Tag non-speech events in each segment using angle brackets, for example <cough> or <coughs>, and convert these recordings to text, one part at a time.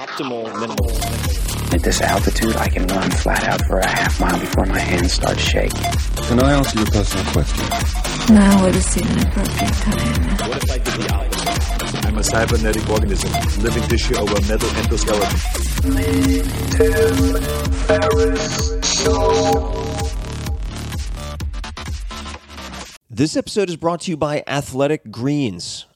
optimal minimal. At this altitude, I can run flat out for a half mile before my hands start shaking. Can I ask you a personal question? Now would seem an appropriate time. What if I did the opposite? I'm a cybernetic organism, living tissue over metal endoskeleton. This episode is brought to you by Athletic Greens.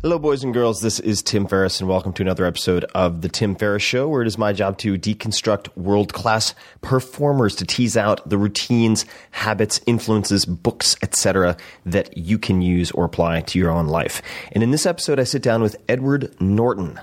Hello, boys and girls. This is Tim Ferriss, and welcome to another episode of The Tim Ferriss Show, where it is my job to deconstruct world class performers to tease out the routines, habits, influences, books, etc., that you can use or apply to your own life. And in this episode, I sit down with Edward Norton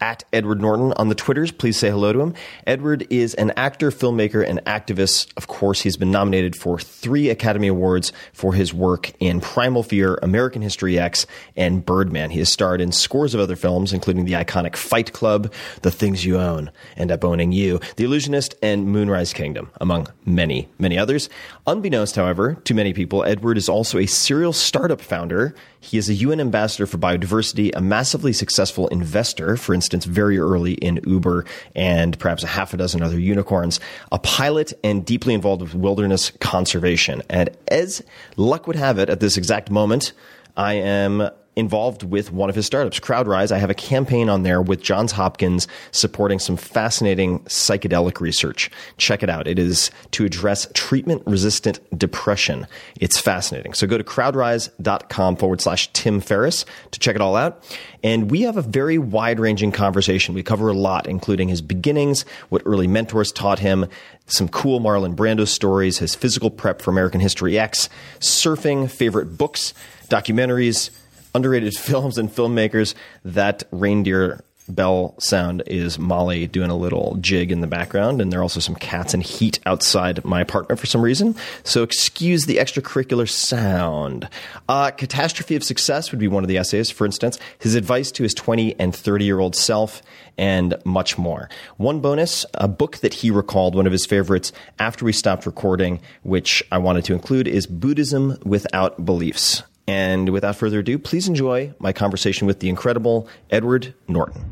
at Edward Norton on the Twitters. Please say hello to him. Edward is an actor, filmmaker, and activist. Of course, he's been nominated for three Academy Awards for his work in Primal Fear, American History X, and Birdman. He has starred in scores of other films, including the iconic Fight Club, The Things You Own, End Up Owning You, The Illusionist, and Moonrise Kingdom, among many, many others. Unbeknownst, however, to many people, Edward is also a serial startup founder. He is a UN ambassador for biodiversity, a massively successful investor, for instance, very early in Uber and perhaps a half a dozen other unicorns, a pilot and deeply involved with wilderness conservation. And as luck would have it, at this exact moment, I am involved with one of his startups, CrowdRise. I have a campaign on there with Johns Hopkins supporting some fascinating psychedelic research. Check it out. It is to address treatment resistant depression. It's fascinating. So go to crowdrise.com forward slash Tim Ferriss to check it all out. And we have a very wide ranging conversation. We cover a lot, including his beginnings, what early mentors taught him, some cool Marlon Brando stories, his physical prep for American History X, surfing, favorite books, documentaries, underrated <laughs> films and filmmakers, that reindeer bell sound is Molly doing a little jig in the background, and there are also some cats and heat outside my apartment for some reason. So excuse the extracurricular sound. Uh, Catastrophe of Success would be one of the essays, for instance, his advice to his 20 and 30 year old self, and much more. One bonus, a book that he recalled, one of his favorites after we stopped recording, which I wanted to include, is Buddhism Without Beliefs. And without further ado, please enjoy my conversation with the incredible Edward Norton.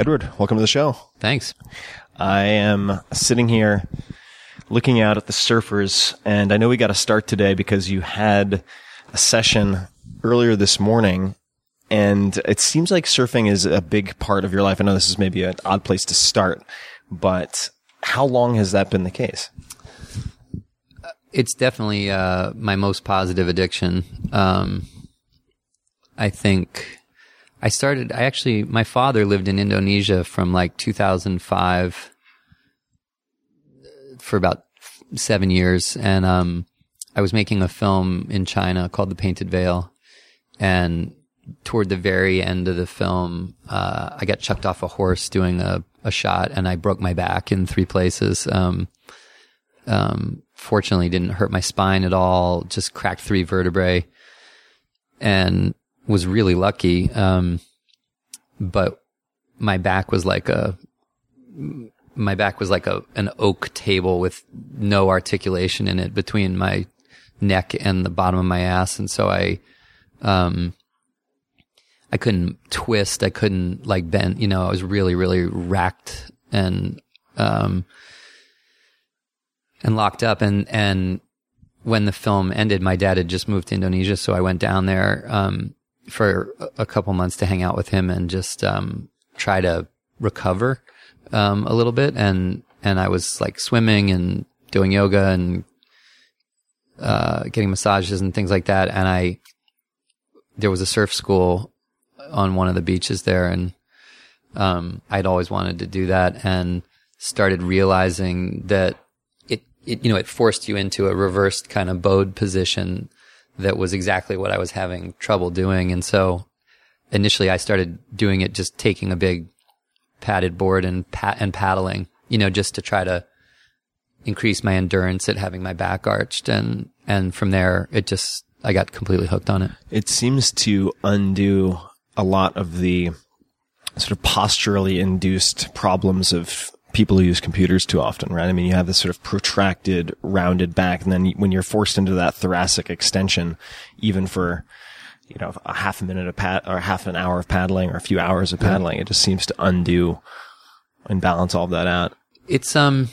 Edward, welcome to the show. Thanks. I am sitting here looking out at the surfers, and I know we got to start today because you had a session earlier this morning and it seems like surfing is a big part of your life. I know this is maybe an odd place to start, but how long has that been the case? It's definitely uh, my most positive addiction. Um, I think I started. I actually, my father lived in Indonesia from like 2005 for about seven years, and um, I was making a film in China called The Painted Veil, and toward the very end of the film, uh, I got chucked off a horse doing a, a shot, and I broke my back in three places. Um, um, fortunately, didn't hurt my spine at all. Just cracked three vertebrae, and was really lucky. Um, but my back was like a my back was like a an oak table with no articulation in it between my neck and the bottom of my ass, and so I, um, I couldn't twist, I couldn't like bend. You know, I was really, really racked and um, and locked up. And and when the film ended, my dad had just moved to Indonesia, so I went down there um, for a couple months to hang out with him and just um, try to recover um, a little bit. And and I was like swimming and doing yoga and uh, getting massages and things like that. And I, there was a surf school on one of the beaches there, and um, I'd always wanted to do that, and started realizing that it, you know, it forced you into a reversed kind of bowed position that was exactly what I was having trouble doing, and so initially I started doing it just taking a big padded board and pat and paddling, you know, just to try to increase my endurance at having my back arched and and from there it just I got completely hooked on it. It seems to undo a lot of the sort of posturally induced problems of people who use computers too often, right? I mean, you have this sort of protracted, rounded back, and then when you're forced into that thoracic extension, even for you know a half a minute of pad or half an hour of paddling or a few hours of paddling, it just seems to undo and balance all of that out. It's um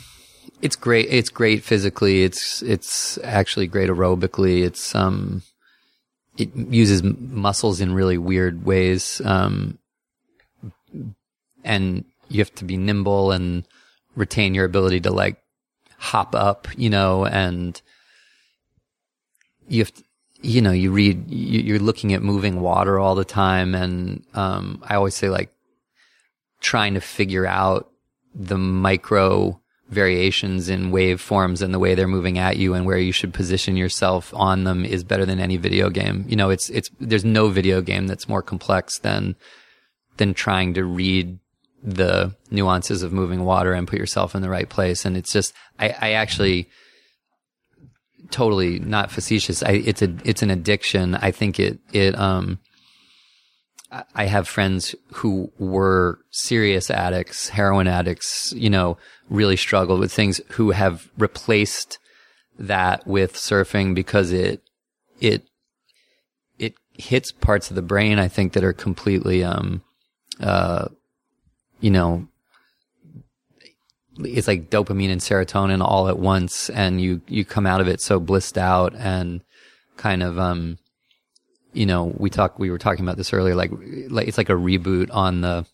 it's great. It's great physically. It's it's actually great aerobically. It's um, it uses muscles in really weird ways. Um, and you have to be nimble and retain your ability to like hop up, you know, and you have to, you know, you read, you're looking at moving water all the time. And, um, I always say like trying to figure out the micro variations in waveforms and the way they're moving at you and where you should position yourself on them is better than any video game. You know, it's, it's, there's no video game that's more complex than, than trying to read the nuances of moving water and put yourself in the right place. And it's just, I, I actually totally not facetious. I, it's a, it's an addiction. I think it, it, um, I have friends who were serious addicts, heroin addicts, you know, really struggled with things who have replaced that with surfing because it, it, it hits parts of the brain, I think, that are completely, um, uh, you know, it's like dopamine and serotonin all at once. And you, you come out of it so blissed out and kind of, um, you know, we talk, we were talking about this earlier, like, like it's like a reboot on the,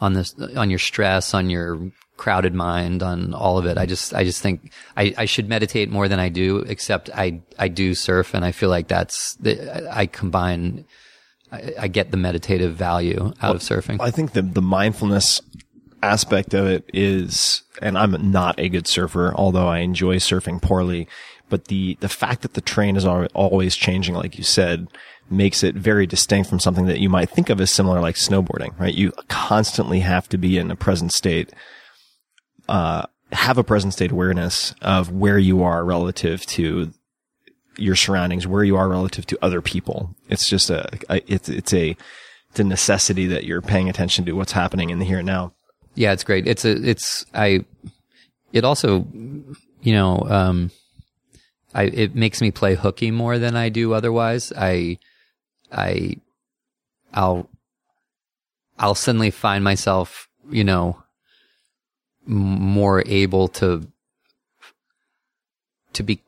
on this, on your stress, on your crowded mind, on all of it. I just, I just think I, I should meditate more than I do, except I, I do surf and I feel like that's, the, I combine, I, I get the meditative value out well, of surfing. I think the, the mindfulness aspect of it is, and I'm not a good surfer, although I enjoy surfing poorly but the the fact that the train is always changing, like you said, makes it very distinct from something that you might think of as similar, like snowboarding. Right? You constantly have to be in a present state, uh, have a present state awareness of where you are relative to your surroundings, where you are relative to other people. It's just a, a it's it's a it's a necessity that you're paying attention to what's happening in the here and now. Yeah, it's great. It's a it's I. It also, you know. um I, it makes me play hooky more than I do otherwise. I, I, I'll, I'll suddenly find myself, you know, more able to, to be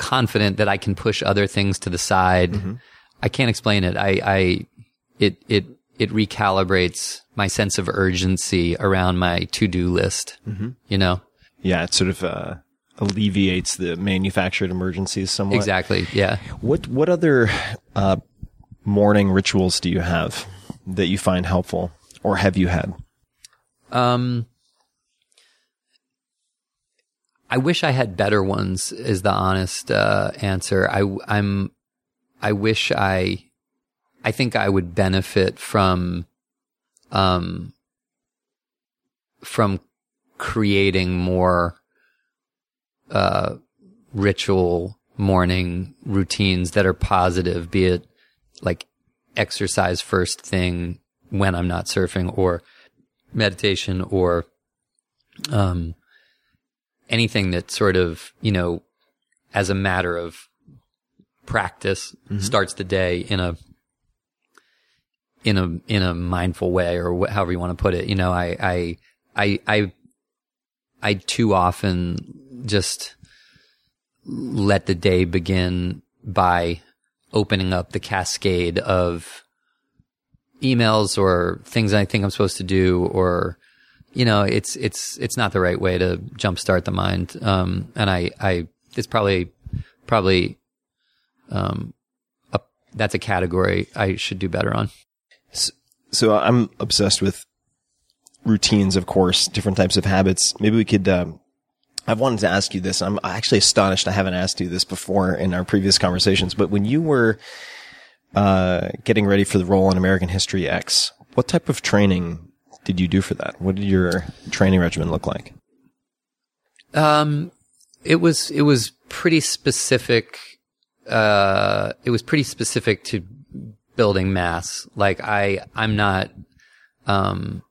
confident that I can push other things to the side. Mm-hmm. I can't explain it. I, I, it, it, it recalibrates my sense of urgency around my to-do list. Mm-hmm. You know? Yeah, it sort of uh, alleviates the manufactured emergencies somewhat. Exactly. Yeah. What what other uh, morning rituals do you have that you find helpful, or have you had? Um, I wish I had better ones. Is the honest uh, answer. I I'm I wish I I think I would benefit from um from creating more uh ritual morning routines that are positive, be it like exercise first thing when I'm not surfing or meditation or um anything that sort of, you know, as a matter of practice mm-hmm. starts the day in a in a in a mindful way or wh- however you want to put it. You know, I I I I I too often just let the day begin by opening up the cascade of emails or things I think I'm supposed to do or you know it's it's it's not the right way to jumpstart the mind um and I I it's probably probably um a, that's a category I should do better on So I'm obsessed with routines, of course, different types of habits. Maybe we could. Um, I've wanted to ask you this. I'm actually astonished I haven't asked you this before in our previous conversations. But when you were uh, getting ready for the role in American History X, what type of training did you do for that? What did your training regimen look like? Um, it was it was pretty specific. Uh, it was pretty specific to building mass. Like I, I'm not. Um,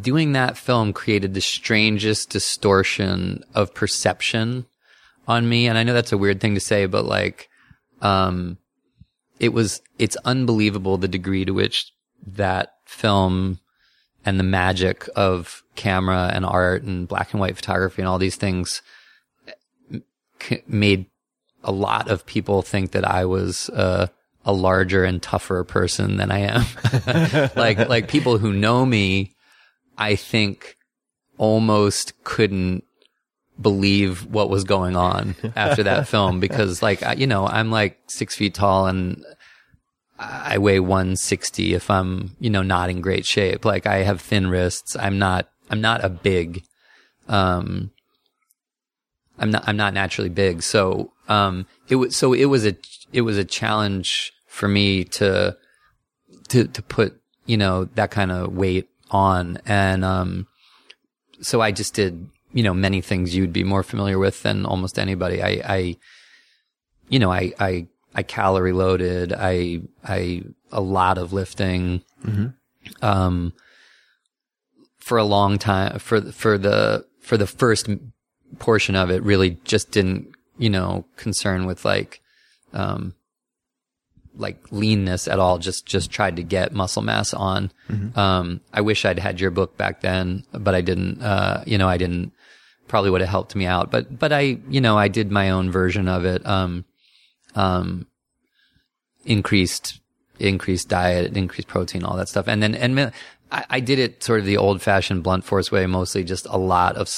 doing that film created the strangest distortion of perception on me, and I know that's a weird thing to say, but like, um, it was. It's unbelievable the degree to which that film and the magic of camera and art and black and white photography and all these things made a lot of people think that I was uh, a larger and tougher person than I am. <laughs> like like people who know me, I think almost couldn't believe what was going on after that film because like I- you know I'm like six feet tall and I weigh 160 if I'm, you know, not in great shape. Like I have thin wrists. I'm not, I'm not a big, um, I'm not, I'm not naturally big. So, um, it was, so it was a, it was a challenge for me to, to, to put, you know, that kind of weight on. And, um, so I just did, you know, many things you'd be more familiar with than almost anybody. I, I, you know, I, I, I calorie loaded. I, I, a lot of lifting. Um, for a long time, for, for the, for the first portion of it really just didn't, you know, concern with like, um, like leanness at all. Just, just tried to get muscle mass on. Um, I wish I'd had your book back then, but I didn't, uh, you know, I didn't, probably would have helped me out. But, but I, you know, I did my own version of it. Um, um, increased, increased diet, increased protein, all that stuff. And then, and I, I did it sort of the old fashioned blunt force way, mostly just a lot of,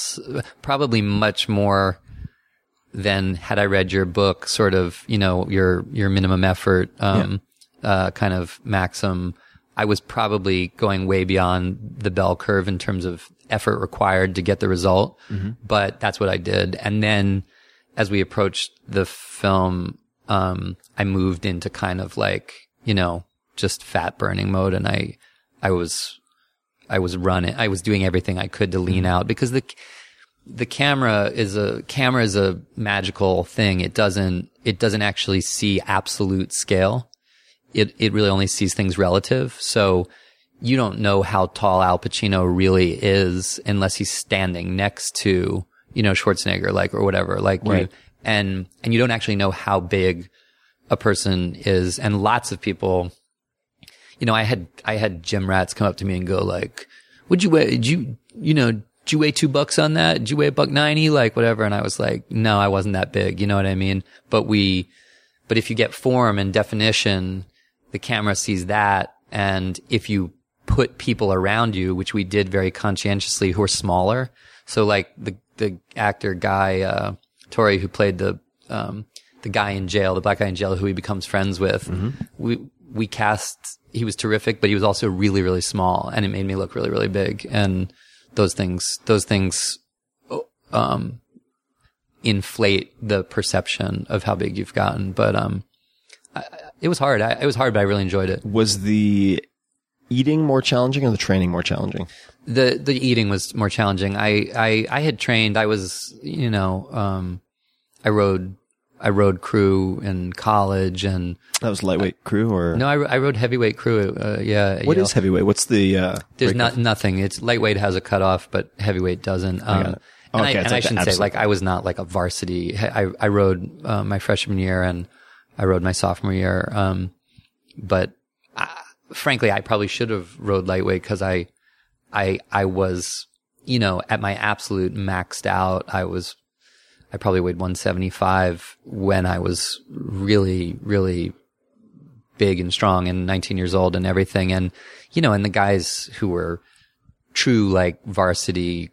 probably much more than had I read your book, sort of, you know, your, your minimum effort, um, uh, kind of maxim. I was probably going way beyond the bell curve in terms of effort required to get the result, but that's what I did. And then as we approached the film, um, I moved into kind of like, you know, just fat burning mode. And I, I was, I was running, I was doing everything I could to lean out because the, the camera is a camera is a magical thing. It doesn't it doesn't actually see absolute scale. It it really only sees things relative. So you don't know how tall Al Pacino really is unless he's standing next to you know Schwarzenegger, like or whatever. Like you, Right. And and you don't actually know how big a person is. And lots of people, you know, I had I had gym rats come up to me and go like, "Would you weigh? Did you you know?" Did you weigh two bucks on that? Did you weigh a buck ninety? Like whatever. And I was like, no, I wasn't that big. You know what I mean? But we, But if you get form and definition, the camera sees that. And if you put people around you, which we did very conscientiously, who are smaller. So like the, the actor guy, uh, Torry, who played the, um, the guy in jail, the black guy in jail who he becomes friends with. We, we cast, he was terrific, but he was also really, really small and it made me look really, really big. And those things, those things, um, inflate the perception of how big you've gotten. But, um, I, it was hard. I, it was hard, but I really enjoyed it. Was the eating more challenging or the training more challenging? the the eating was more challenging. I I I had trained. I was you know um, I rode I rode crew in college and That was lightweight crew or no I, I rode heavyweight crew. Uh, yeah. What is know. heavyweight? What's the uh There's not nothing. It's lightweight has a cutoff, but heavyweight doesn't. Um. And, Okay, I, and like I shouldn't say like I was not like a varsity. I I rode uh, my freshman year and I rode my sophomore year. Um, but I, frankly, I probably should have rode lightweight because I I I was you know at my absolute maxed out. I was I probably weighed 175 when I was really really big and strong and 19 years old and everything. And, you know, and the guys who were true like varsity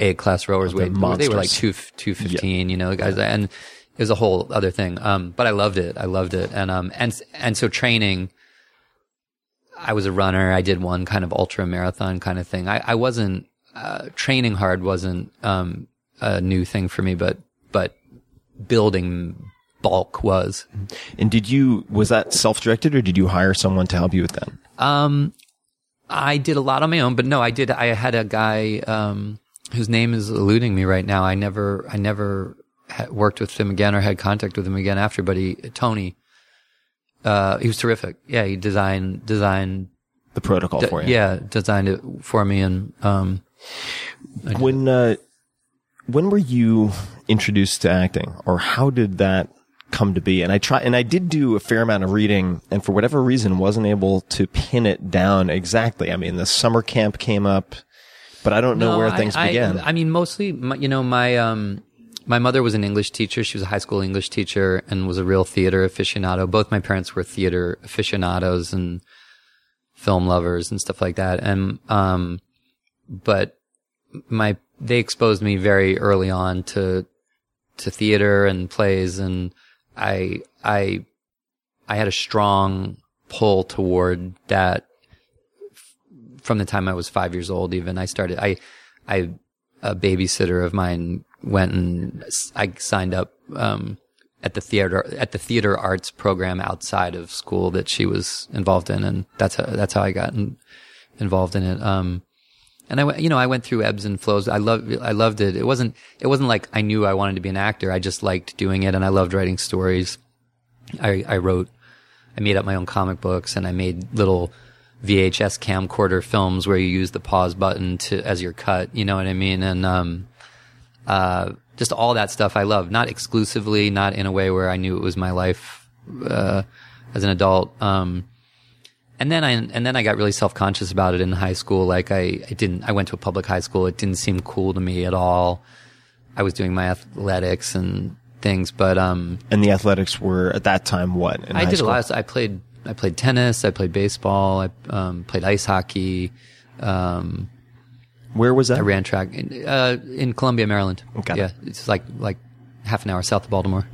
A class rowers, weighed, they were like two, 215, you know, guys, and it was a whole other thing. Um, but I loved it. I loved it. And, um, and, and so training, I was a runner. I did one kind of ultra marathon kind of thing. I, I wasn't, uh, training hard wasn't, um, a new thing for me, but, but building bulk was. And did you was that self-directed or did you hire someone to help you with that? Um, I did a lot on my own, but no, I did. I had a guy um, whose name is eluding me right now. I never, I never ha- worked with him again or had contact with him again after. But he, Tony, uh, he was terrific. Yeah, he designed designed. The protocol d- for you. Yeah, designed it for me, and um, When uh when were you introduced to acting or how did that come to be? And I try and I did do a fair amount of reading and for whatever reason wasn't able to pin it down exactly. I mean, the summer camp came up, but I don't know No, where I- things I, began. I mean, mostly, my, you know, my um, my mother was an English teacher. She was a high school English teacher and was a real theater aficionado. Both my parents were theater aficionados and film lovers and stuff like that. And um, but my they exposed me very early on to to theater and plays, and I I I had a strong pull toward that from the time I was five years old. Even I started. I I a babysitter of mine went and I signed up um, at the theater at the theater arts program outside of school that she was involved in, and that's how, that's how I got in, involved in it. Um, and I went, you know, I went through ebbs and flows. I loved, I loved it. It wasn't, it wasn't like I knew I wanted to be an actor. I just liked doing it, and I loved writing stories. I, I wrote, I made up my own comic books, and I made little VHS camcorder films where you use the pause button to as your cut. You know what I mean? And um, uh, just all that stuff I love. Not exclusively, not in a way where I knew it was my life uh, as an adult. Um, and then I and then I got really self conscious about it in high school. Like I, I didn't. I went to a public high school. It didn't seem cool to me at all. I was doing my athletics and things, but um, and the athletics were at that time what? in I did school? a lot. Of, I played. I played tennis. I played baseball. I um, played ice hockey. Um, Where was that? I ran track in, uh, in Columbia, Maryland. It. yeah, it's like like half an hour south of Baltimore.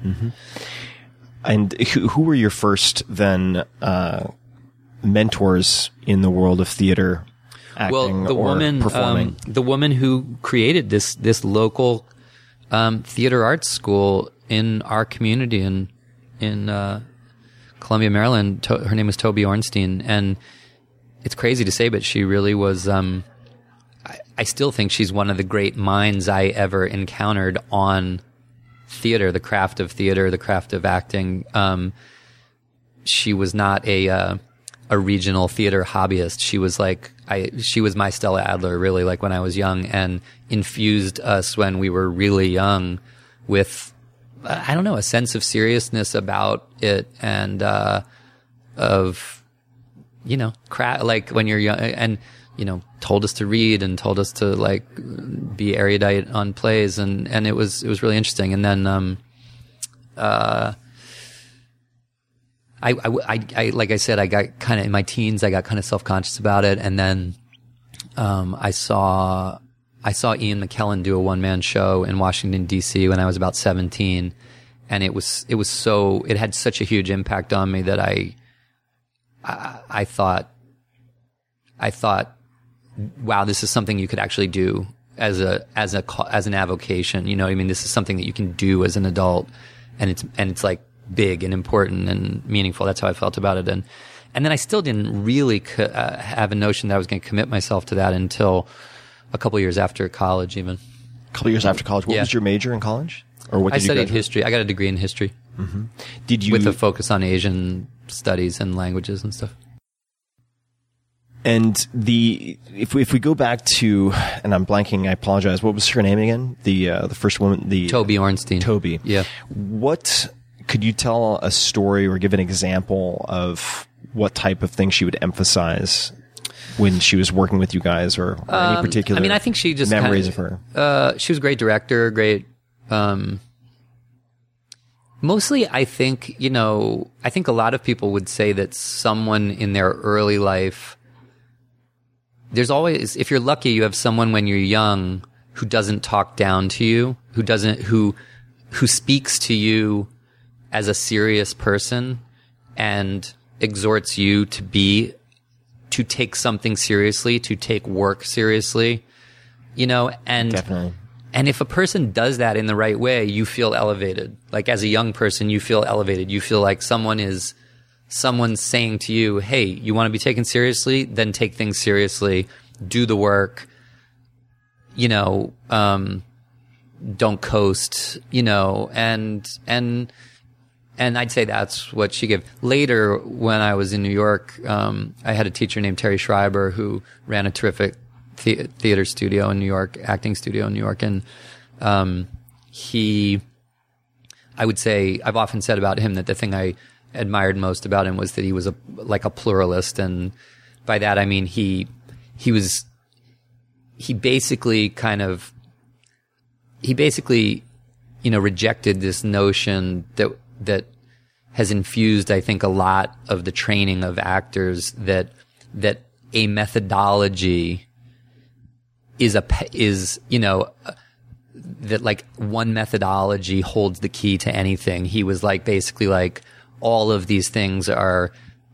And who, who were your first then uh, mentors in the world of theater, acting well, the or woman, performing? um, the woman who created this this local um, theater arts school in our community in in uh, Columbia, Maryland. To- her name was Toby Orenstein, and it's crazy to say, but she really was. Um, I, still think she's one of the great minds I ever encountered on theater, the craft of theater, the craft of acting. Um, she was not a uh, a regional theater hobbyist. She was like I she was my Stella Adler really like when I was young and infused us when we were really young with I don't know a sense of seriousness about it and uh, of you know cra- like when you're young and you know told us to read and told us to like be erudite on plays and and it was it was really interesting and then um uh I, I, I, I- like I said, I got kind of in my teens, I got kind of self conscious about it. And then, um, I saw, I saw Ian McKellen do a one man show in Washington DC when I was about 17. And it was, it was so, it had such a huge impact on me that I, I, I thought, I thought, wow, this is something you could actually do as a, as a, as an avocation. You know, I mean, this is something that you can do as an adult and it's, and it's like big and important and meaningful. That's how I felt about it. And, and then I still didn't really co- uh, have a notion that I was going to commit myself to that until a couple years after college, even. A couple years after college. What Yeah. was your major in college? Or what I did you studied history. I got a degree in history Did you with a focus on Asian studies and languages and stuff. And the if we if we go back to and I'm blanking, I apologize. What was her name again? The uh, the first woman, the Toby Orenstein. Toby. Yeah. What could you tell a story or give an example of what type of thing she would emphasize when she was working with you guys, or, or any particular? Um, I mean, I think she just memories kinda- of her. Uh, she was a great director, great. Um, mostly, I think you know, I think a lot of people would say that someone in their early life. There's always, if you're lucky, you have someone when you're young who doesn't talk down to you, who doesn't, who, who speaks to you as a serious person and exhorts you to be, to take something seriously, to take work seriously, you know, and Definitely. and if a person does that in the right way, you feel elevated. Like as a young person, you feel elevated. You feel like someone is, someone's saying to you, Hey, you want to be taken seriously? Then take things seriously. Do the work. You know, um, don't coast, you know, and, and, and I'd say that's what she gave. Later, when I was in New York, um, I had a teacher named Terry Schreiber who ran a terrific the- theater studio in New York, acting studio in New York, and um, he, I would say, I've often said about him that the thing I admired most about him was that he was a like a pluralist, and by that I mean he he was he basically kind of he basically you know rejected this notion that that has infused I think a lot of the training of actors that that a methodology is a is you know that like one methodology holds the key to anything. He was like basically like all of these things are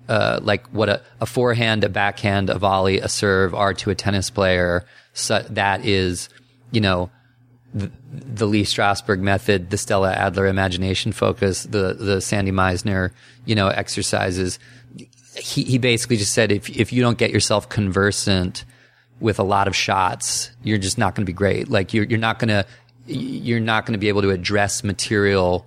uh, like what a, a forehand, a backhand, a volley, a serve are to a tennis player. So that is, you know, the, the Lee Strasberg method, the Stella Adler imagination focus, the the Sandy Meisner, you know, exercises. He he basically just said if if you don't get yourself conversant with a lot of shots, you're just not going to be great. Like you're you're not going to you're not going to be able to address material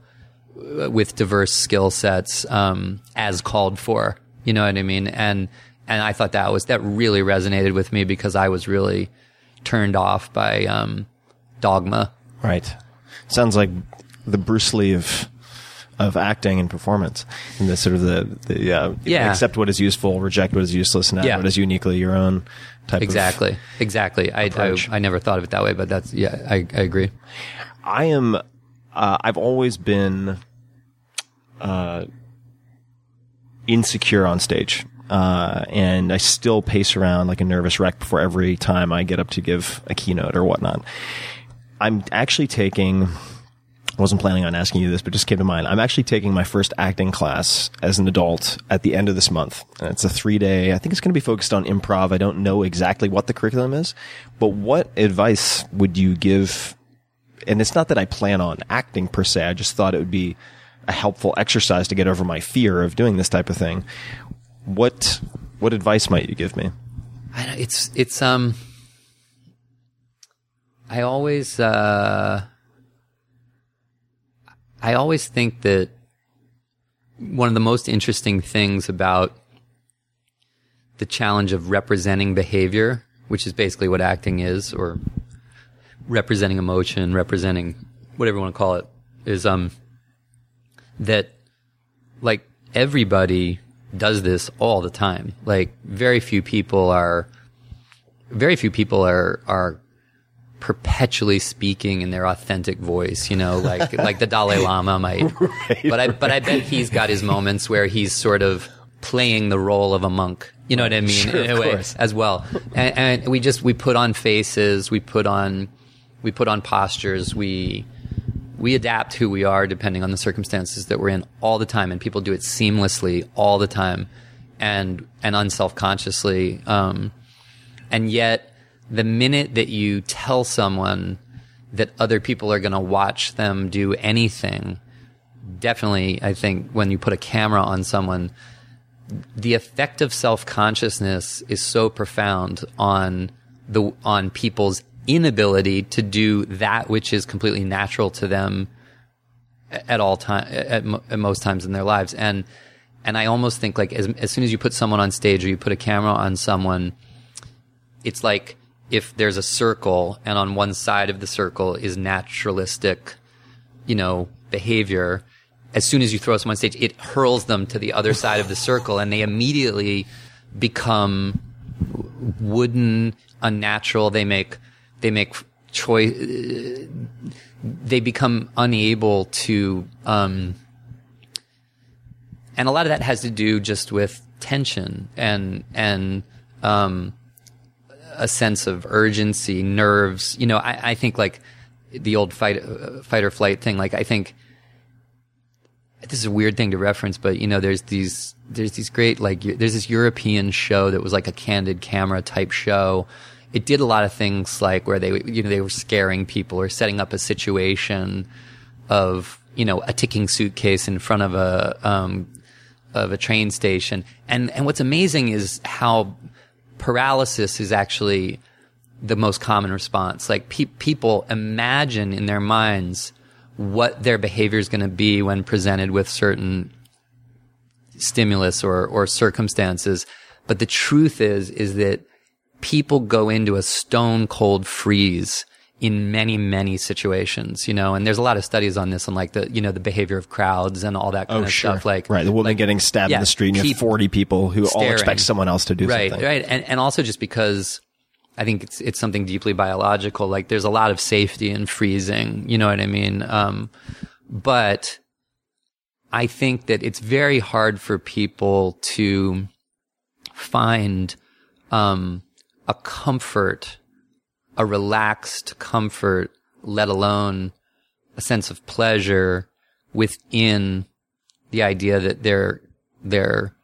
with diverse skill sets um, as called for. You know what I mean? And and I thought that was that really resonated with me because I was really turned off by um, dogma. Right. Sounds like the Bruce Lee of of acting and performance, and the sort of the, the uh, Yeah. accept what is useful, reject what is useless, and Yeah. what is uniquely your own type. Exactly, exactly. I, I. I never thought of it that way, but that's yeah, I, I agree. I am. Uh, I've always been uh, insecure on stage, uh, and I still pace around like a nervous wreck before every time I get up to give a keynote or whatnot. I'm actually taking. I wasn't planning on asking you this, but just came to mind. I'm actually taking my first acting class as an adult at the end of this month. And it's a three day, I think it's going to be focused on improv. I don't know exactly what the curriculum is, but what advice would you give? And it's not that I plan on acting per se. I just thought it would be a helpful exercise to get over my fear of doing this type of thing. What, what advice might you give me? I it's it's um. I always uh. I always think that one of the most interesting things about the challenge of representing behavior, which is basically what acting is, or representing emotion, representing whatever you want to call it, is um that like everybody does this all the time. Like very few people are very few people are are perpetually speaking in their authentic voice, you know, like <laughs> like the Dalai Lama might. <laughs> But I but I bet he's got his moments where he's sort of playing the role of a monk. You know what I mean? Sure, in a of way course. as well. And, and we just we put on faces, we put on we put on postures, we we adapt who we are depending on the circumstances that we're in all the time, and people do it seamlessly all the time, and and unself consciously. Um, and yet, the minute that you tell someone that other people are going to watch them do anything, definitely, I think when you put a camera on someone, the effect of self consciousness is so profound on the on people's inability to do that which is completely natural to them at all time at, at most times in their lives. And and I almost think like as as soon as you put someone on stage or you put a camera on someone it's like if there's a circle and on one side of the circle is naturalistic you know behavior as soon as you throw someone on stage it hurls them to the other side of the circle and they immediately become wooden unnatural. They make they make choice they become unable to um and a lot of that has to do just with tension and and um a sense of urgency nerves you know i, I think like the old fight uh, fight or flight thing like i think this is a weird thing to reference, but you know, there's these there's these great like there's this European show that was like a candid camera type show. It did a lot of things like where they you know they were scaring people or setting up a situation of you know a ticking suitcase in front of a um, of a train station. And and what's amazing is how paralysis is actually the most common response. Like pe- people imagine in their minds what their behavior is going to be when presented with certain stimulus or, or circumstances. But the truth is, is that people go into a stone cold freeze in many, many situations, you know, and there's a lot of studies on this on like the, you know, the behavior of crowds and all that kind Oh, of sure. stuff. Like, right, the woman like- getting stabbed yeah, in the street, and you have 40 people who all expect someone else to do right, something. Right, and and also just because I think it's it's something deeply biological. Like there's a lot of safety in freezing. You know what I mean? Um, but I think that it's very hard for people to find um, a comfort, a relaxed comfort, let alone a sense of pleasure within the idea that they're they're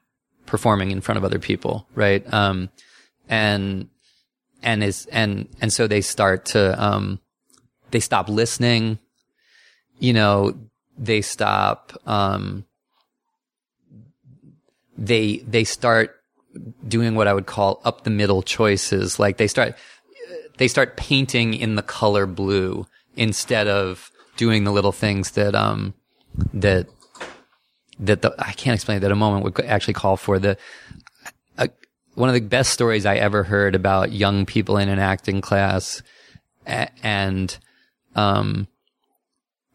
performing in front of other people, right? Um, and and is and and so they start to um, they stop listening. You know, they stop. Um, they they start doing what I would call up the middle choices. Like they start they start painting in the color blue instead of doing the little things that um that that the I can't explain that a moment would actually call for the uh, one of the best stories I ever heard about young people in an acting class and um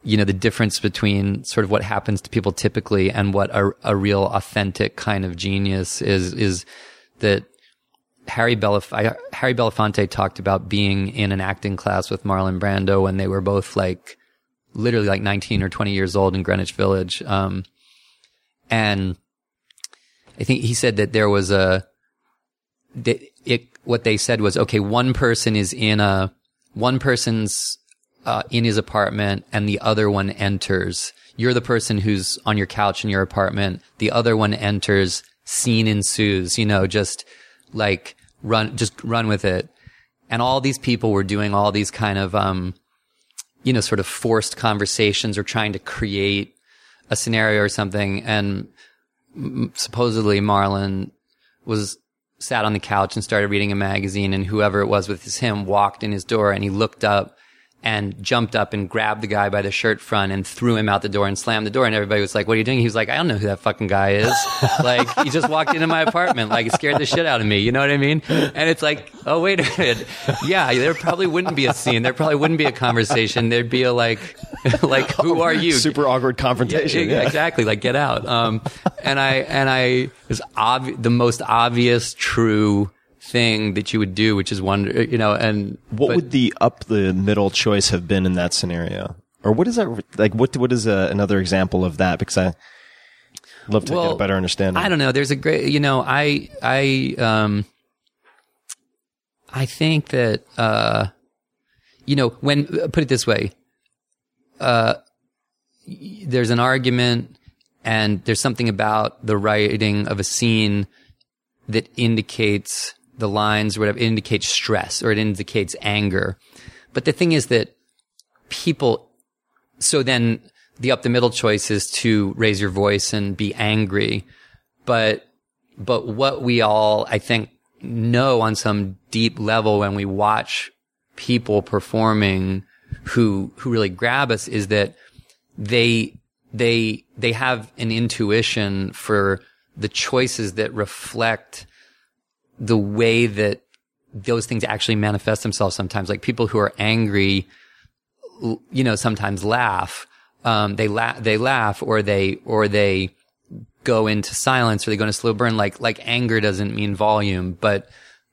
you know the difference between sort of what happens to people typically and what a, a real authentic kind of genius is is that Harry Belaf- I, Harry Belafonte talked about being in an acting class with Marlon Brando when they were both like literally like 19 or 20 years old in Greenwich Village. Um, and I think he said that there was a, that it, what they said was, okay, one person is in a, one person's, uh, in his apartment and the other one enters. You're the person who's on your couch in your apartment. The other one enters. Scene ensues, you know, just like run, just run with it. And all these people were doing all these kind of, um, you know, sort of forced conversations or trying to create a scenario or something. And supposedly Marlon was sat on the couch and started reading a magazine and whoever it was with his him walked in his door and he looked up and jumped up and grabbed the guy by the shirt front and threw him out the door and slammed the door. And everybody was like what are you doing? He was like i don't know who that fucking guy is. <laughs> Like he just walked into my apartment. Like it scared the shit out of me. You know what i mean? And it's like oh wait a minute. Yeah there probably wouldn't be a scene. There probably wouldn't be a conversation. There'd be a like <laughs> like who <laughs> are you? Super awkward confrontation. yeah, yeah. exactly. Like get out. Um, and I and I was obvi- the most obvious, true thing that you would do, which is wonder, you know, and What but- would the up the middle choice have been in that scenario? Or what is that like? What what is a, another example of that? Because I love to get a better understanding. I don't know. There's a great, you know, I, I, um, I think that, uh, you know, when, put it this way, uh, there's an argument and there's something about the writing of a scene that indicates the lines or whatever, it indicates stress or it indicates anger. But the thing is that people so then the up the middle choice is to raise your voice and be angry. But, but what we all, I think, know on some deep level when we watch people performing who, who really grab us is that they, they, they have an intuition for the choices that reflect the way that those things actually manifest themselves sometimes. Like people who are angry, you know, sometimes laugh. Um, they laugh, they laugh or they, or they go into silence or they go into slow burn. Like, like anger doesn't mean volume, but,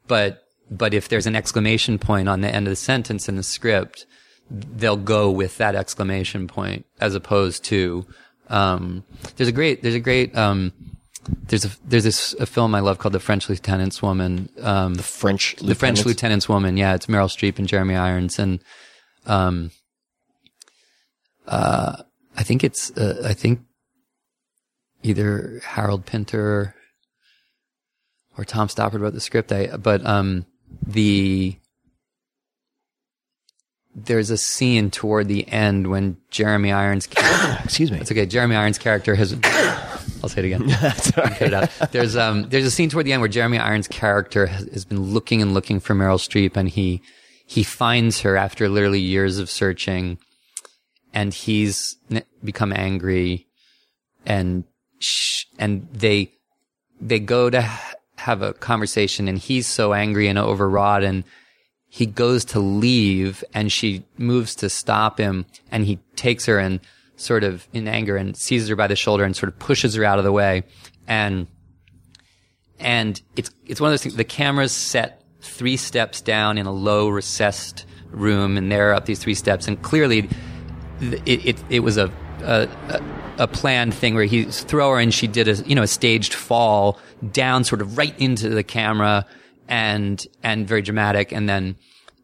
but, but if there's an exclamation point on the end of the sentence in the script, they'll go with that exclamation point as opposed to, um, there's a great, there's a great, um, there's a, there's this, a film I love called The French Lieutenant's Woman. Um, the French the French lieutenants? Lieutenant's Woman. Yeah, it's Meryl Streep and Jeremy Irons, and um, uh, I think it's uh, I think either Harold Pinter or Tom Stoppard wrote the script. I but um the there's a scene toward the end when Jeremy Irons. <coughs> Excuse me. It's okay. Jeremy Irons' character has. I'll say it again. <laughs> Cut it out. There's um there's a scene toward the end where Jeremy Irons' character has, has been looking and looking for Meryl Streep, and he he finds her after literally years of searching, and he's n- become angry, and and they they go to have a conversation, and he's so angry and overwrought, and he goes to leave and she moves to stop him and he takes her and sort of in anger and seizes her by the shoulder and sort of pushes her out of the way. And and it's it's one of those things the camera's set three steps down in a low recessed room and they're up these three steps. And clearly it it, it was a, a a- planned thing where he throw her and she did a you know a staged fall down sort of right into the camera and and very dramatic. And then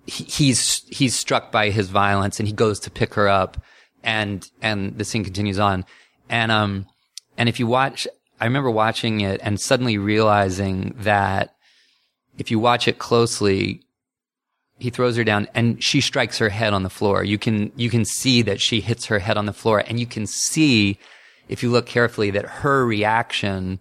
he, he's he's struck by his violence and he goes to pick her up and and the scene continues on. And um and if you watch I remember watching it and suddenly realizing that if you watch it closely he throws her down and she strikes her head on the floor. You can you can see that she hits her head on the floor and you can see if you look carefully that her reaction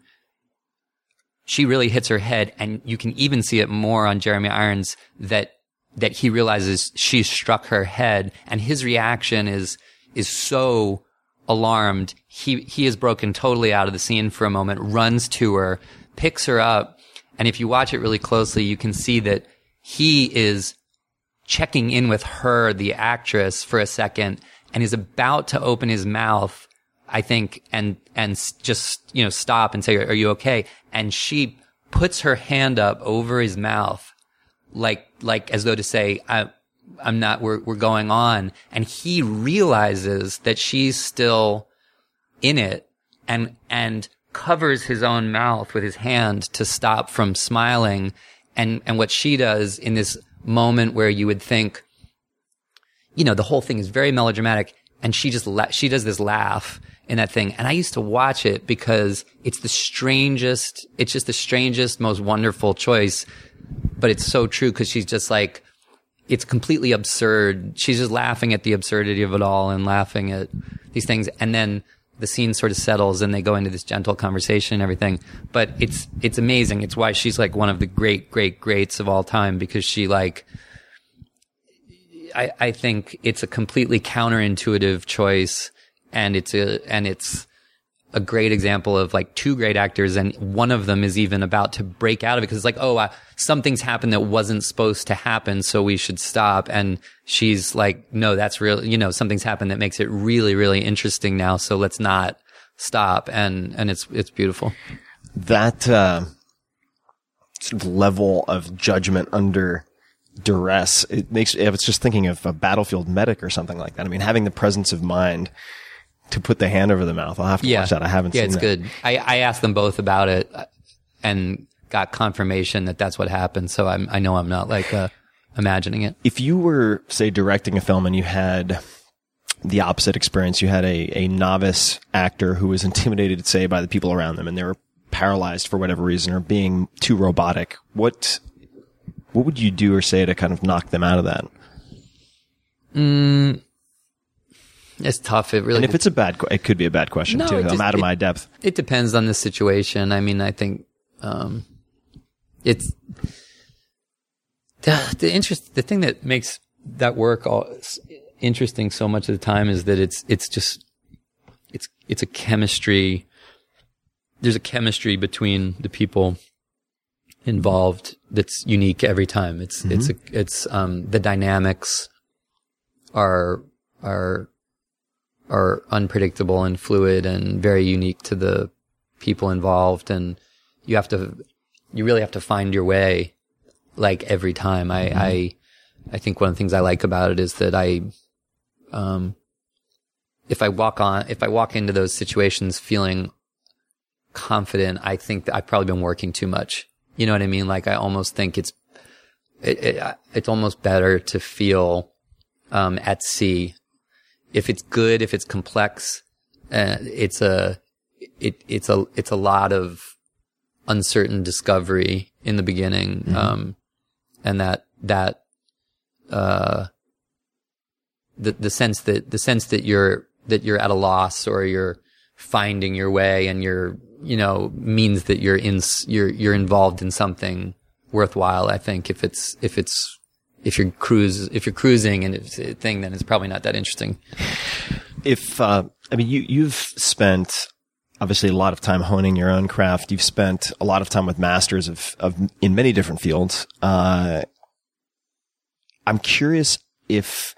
she really hits her head and you can even see it more on Jeremy Irons that that he realizes she's struck her head and his reaction is is so alarmed he he is broken totally out of the scene for a moment runs to her picks her up and if you watch it really closely you can see that he is checking in with her the actress for a second and is about to open his mouth I think, and, and just, you know, stop and say, are you okay? And she puts her hand up over his mouth, like, like as though to say, I, I'm not, we're, we're going on. And he realizes that she's still in it and, and covers his own mouth with his hand to stop from smiling. And, and what she does in this moment where you would think, you know, the whole thing is very melodramatic and she just, la- she does this laugh in that thing. And I used to watch it because it's the strangest, it's just the strangest, most wonderful choice. But it's so true because she's just like, it's completely absurd. She's just laughing at the absurdity of it all and laughing at these things. And then the scene sort of settles and they go into this gentle conversation and everything. But it's, it's amazing. It's why she's like one of the great, great, greats of all time because she like, I, I think it's a completely counterintuitive choice and it's a, and it's a great example of like two great actors and one of them is even about to break out of it because it's like, oh, uh, something's happened that wasn't supposed to happen. So we should stop. And she's like, no, that's real. You know, something's happened that makes it really, really interesting now. So let's not stop. And, and it's, it's beautiful. that uh, sort of level of judgment under duress. It makes, I was just thinking of a battlefield medic or something like that. I mean, having the presence of mind to put the hand over the mouth. I'll have to watch that. I haven't seen it. yeah, seen it's that. good. I, I asked them both about it uh, and got confirmation that that's what happened. So I'm, I know I'm not like uh, imagining it. If you were, say, directing a film and you had the opposite experience, you had a, a novice actor who was <laughs> intimidated, say, by the people around them and they were paralyzed for whatever reason or being too robotic, what, what would you do or say to kind of knock them out of that? It's tough. It really And if it's a bad, it could be a bad question No, too. I'm just- out of it- my depth. it depends on the situation. I mean, I think um, it's the the interest. The thing that makes that work all interesting so much of the time is that it's it's just it's it's a chemistry. There's a chemistry between the people involved that's unique every time. It's it's a, it's um the dynamics are are are unpredictable and fluid and very unique to the people involved. And you have to you really have to find your way like every time. I i i think one of the things i like about it is that i um if i walk on if i walk into those situations feeling confident i think that i've probably been working too much. You know what i mean? Like i almost think it's it, it it's almost better to feel um at sea if it's good, if it's complex, uh, it's a, it, it's a, it's a lot of uncertain discovery in the beginning. Um, and that, that, uh, the, the sense that, the sense that you're, that you're at a loss or you're finding your way and you're, you know, means that you're in, you're, you're involved in something worthwhile. I think if it's, if it's, if you're cruise, if you're cruising and it's a thing, then it's probably not that interesting. if uh, I mean you you've spent obviously a lot of time honing your own craft. You've spent a lot of time with masters of of in many different fields. Uh, I'm curious if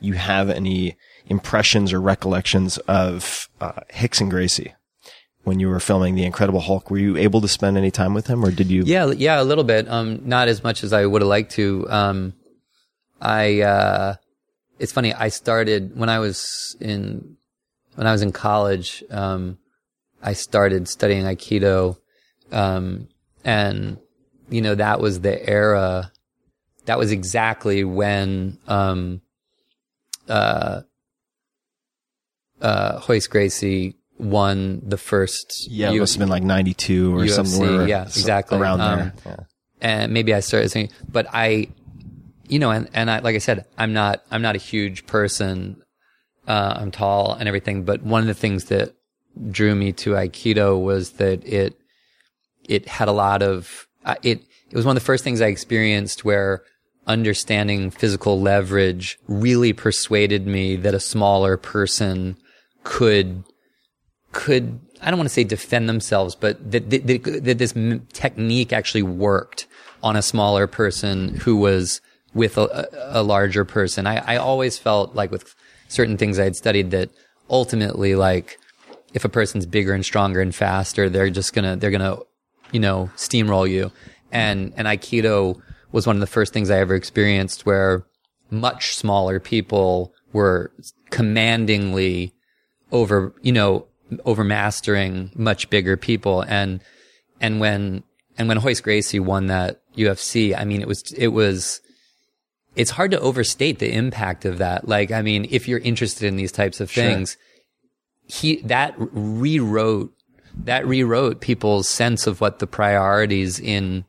you have any impressions or recollections of uh, Hickson Gracie when you were filming The Incredible Hulk. Were you able to spend any time with him, or did you? Yeah, yeah, a little bit. Um, not as much as I would have liked to. Um, I, uh, it's funny. I started when I was in, when I was in college. Um, I started studying Aikido. Um, and, you know, that was the era, that was exactly when, um, uh, uh, Royce Gracie won the first. Yeah, it U- must have been like '92 or UFC, somewhere. yeah, exactly. around Um, there. Yeah. and maybe I started saying, but I, you know, and, and I, like I said, I'm not, I'm not a huge person. Uh, I'm tall and everything, but one of the things that drew me to Aikido was that it, it had a lot of, uh, it, it was one of the first things I experienced where understanding physical leverage really persuaded me that a smaller person could could I don't want to say defend themselves, but that, that, that, that this technique actually worked on a smaller person who was with a, a larger person. I, I always felt like with certain things I had studied that ultimately, like if a person's bigger and stronger and faster, they're just gonna they're gonna you know steamroll you. And and Aikido was one of the first things I ever experienced where much smaller people were commandingly over, you know, over mastering much bigger people. And, and when, and when Royce Gracie won that UFC, I mean, it was, it was, it's hard to overstate the impact of that. Like, I mean, if you're interested in these types of things, he, that rewrote, that rewrote people's sense of what the priorities in,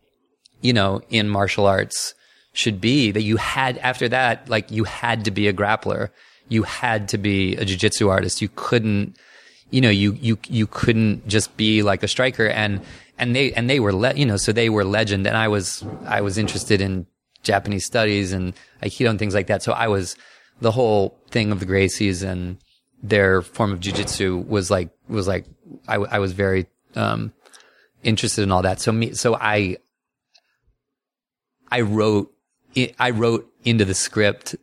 you know, in martial arts should be that you had after that, like you had to be a grappler. You had to be a jujitsu artist. You couldn't, you know, you, you, you couldn't just be like a striker and, and they, and they were, le- you know, so they were legend. And I was, I was interested in Japanese studies and Aikido and things like that. So I was, the whole thing of the Gracies and their form of jujitsu was like, was like, I was very, um, interested in all that. So me, so I, I wrote, I wrote into the script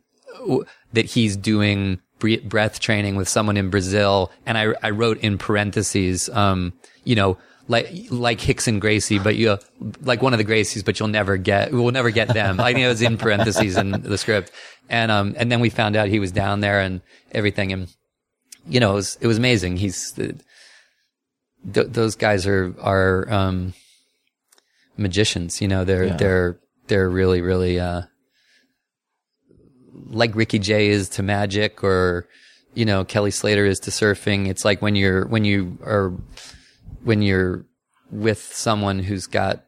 that he's doing breath training with someone in Brazil. And I, I wrote in parentheses, um, you know, like like Hickson Gracie, but you like one of the Gracies, but you'll never get we'll never get them. I know it was in parentheses in the script, and um and then we found out he was down there and everything, and you know it was it was amazing. He's th- those guys are are um magicians. You know they're Yeah. they're they're really really uh like Ricky Jay is to magic or you know Kelly Slater is to surfing. It's like when you're when you are when you're with someone who's got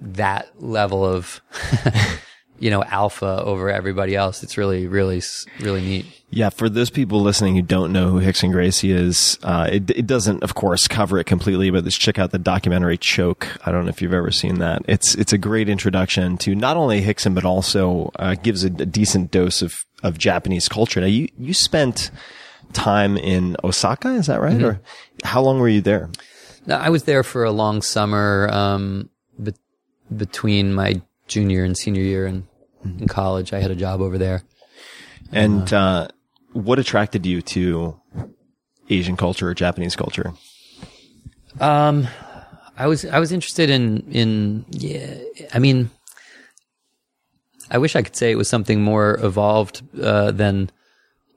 that level of <laughs> you know alpha over everybody else. It's really really really neat. Yeah, for those people listening who don't know who Hickson Gracie is, uh, it, it doesn't, of course, cover it completely, but just check out the documentary Choke. I don't know if you've ever seen that. It's it's a great introduction to not only Hickson, but also uh, gives a, a decent dose of, of Japanese culture. Now, you, you spent time in Osaka, is that right? Or how long were you there? I was there for a long summer um, be- between my junior and senior year in, in college. I had a job over there. And uh, what attracted you to Asian culture or Japanese culture? Um, I was I was interested in in yeah. I mean, I wish I could say it was something more evolved uh, than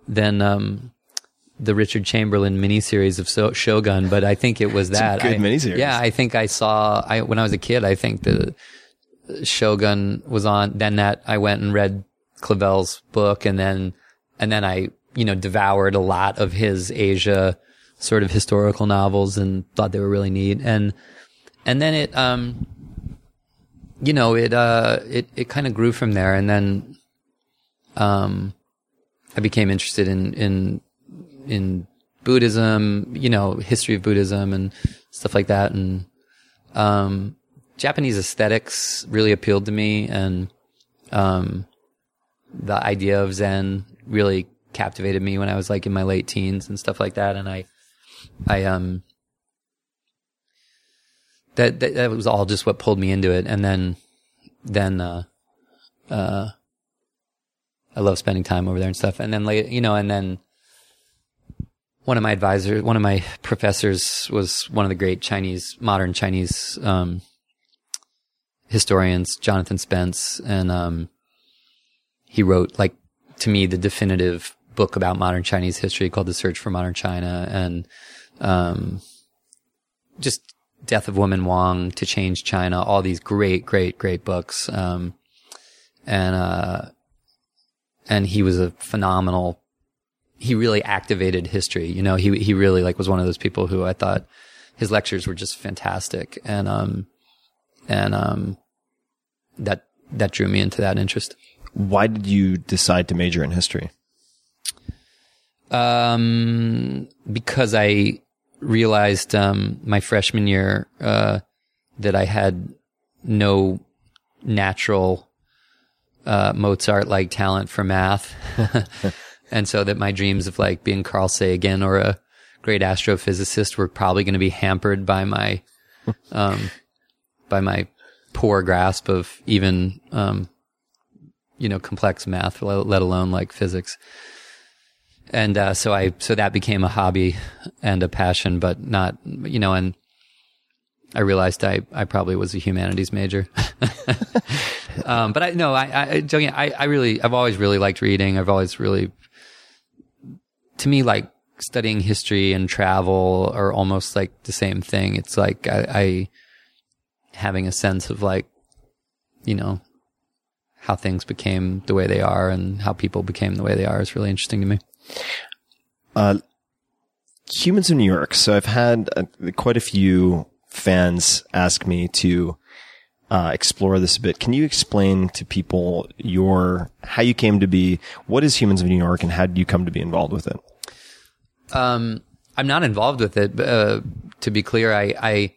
than um, the Richard Chamberlain miniseries of so- Shogun, but I think it was that good I- miniseries. Yeah, I think I saw I when I was a kid. I think the Shogun was on. Then that I went and read Clavell's book, and then and then I you know devoured a lot of his Asia sort of historical novels and thought they were really neat. And and then it um you know it uh it it kind of grew from there, and then um I became interested in in in Buddhism, you know, history of Buddhism and stuff like that, and um Japanese aesthetics really appealed to me, and um, the idea of Zen really captivated me when I was like in my late teens and stuff like that. And I, I um, that that, that was all just what pulled me into it. And then, then uh, uh, I love spending time over there and stuff. And then you know, and then one of my advisors, one of my professors was one of the great Chinese, modern Chinese, um, historians, Jonathan Spence, and um, he wrote like to me the definitive book about modern Chinese history called The Search for Modern China, and um, just Death of Woman Wang to Change China. All these great, great, great books, um, and uh, and he was a phenomenal. He really activated history. You know, he he really like was one of those people who I thought his lectures were just fantastic, and um, and um, that that drew me into that interest. Why did you decide to major in history? Um, because I realized um, my freshman year uh, that I had no natural uh, Mozart like talent for math, <laughs> and so that my dreams of like being Carl Sagan or a great astrophysicist were probably going to be hampered by my <laughs> um, by my poor grasp of even um, you know complex math, let alone like physics and uh, so I so that became a hobby and a passion, but not you know. And I realized I I probably was a humanities major. <laughs> um, but I no, I I. I I really I've always really liked reading. I've always really to me like studying history and travel are almost like the same thing. It's like I, I having a sense of like you know how things became the way they are and how people became the way they are is really interesting to me. Uh, Humans of New York. So I've had uh, quite a few fans ask me to uh, explore this a bit. Can you explain to people your how you came to be? What is Humans of New York, and how did you come to be involved with it? Um, I'm not involved with it. Uh, to be clear, I, I,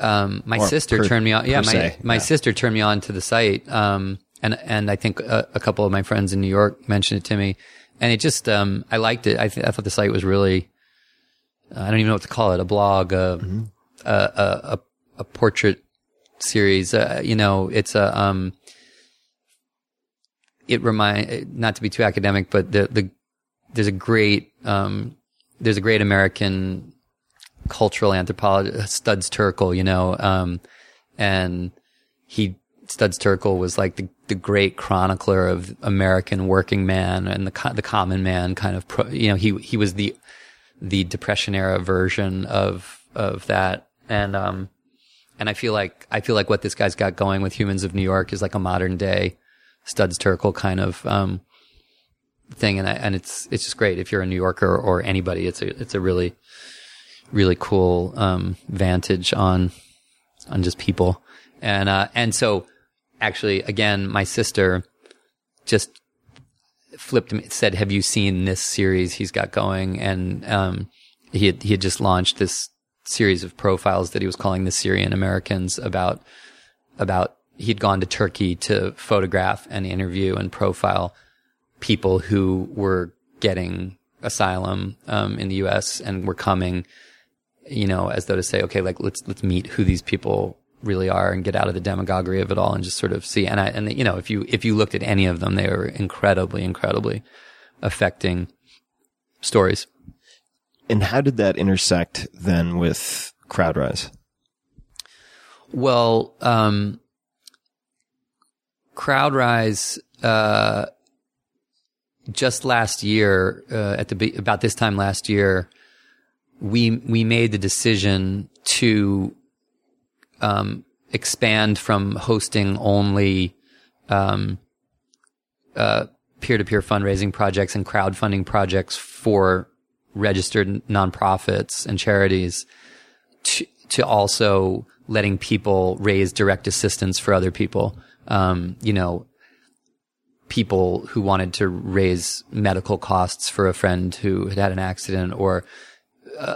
um, my Or sister per- turned me on. Yeah, my se, my yeah. sister turned me on to the site. Um, and and I think a, a couple of my friends in New York mentioned it to me, and it just um, I liked it. I th- I thought the site was really. I don't even know what to call it. A blog, a Mm-hmm. a, a, a a portrait series. Uh, you know, it's a um. It remind not to be too academic, but the the there's a great um there's a great American cultural anthropologist, Studs Terkel, you know, um, and he, Studs Terkel was like the, the great chronicler of American working man and the, the common man kind of, pro, you know, he, he was the, the depression era version of, of that. And, um, and I feel like, I feel like what this guy's got going with Humans of New York is like a modern day Studs Terkel kind of, um, thing. And I, and it's, it's just great if you're a New Yorker or anybody. It's a, it's a really, really cool, um, vantage on, on just people. And, uh, and so actually, again, my sister just flipped me, said, have you seen this series he's got going? And, um, he had, he had just launched this series of profiles that he was calling the Syrian Americans about, about he'd gone to Turkey to photograph and interview and profile people who were getting asylum, um, in the U.S. and were coming, you know, as though to say, okay, like let's, let's meet who these people really are and get out of the demagoguery of it all and just sort of see. And I, and you know, if you, if you looked at any of them, they were incredibly, incredibly affecting stories. And how did that intersect then with CrowdRise? Well, um, CrowdRise, uh, just last year, uh, at the, about this time last year, we, we made the decision to, um, expand from hosting only, um, uh, peer-to-peer fundraising projects and crowdfunding projects for registered nonprofits and charities to, to also letting people raise direct assistance for other people. Um, you know, people who wanted to raise medical costs for a friend who had had an accident or uh,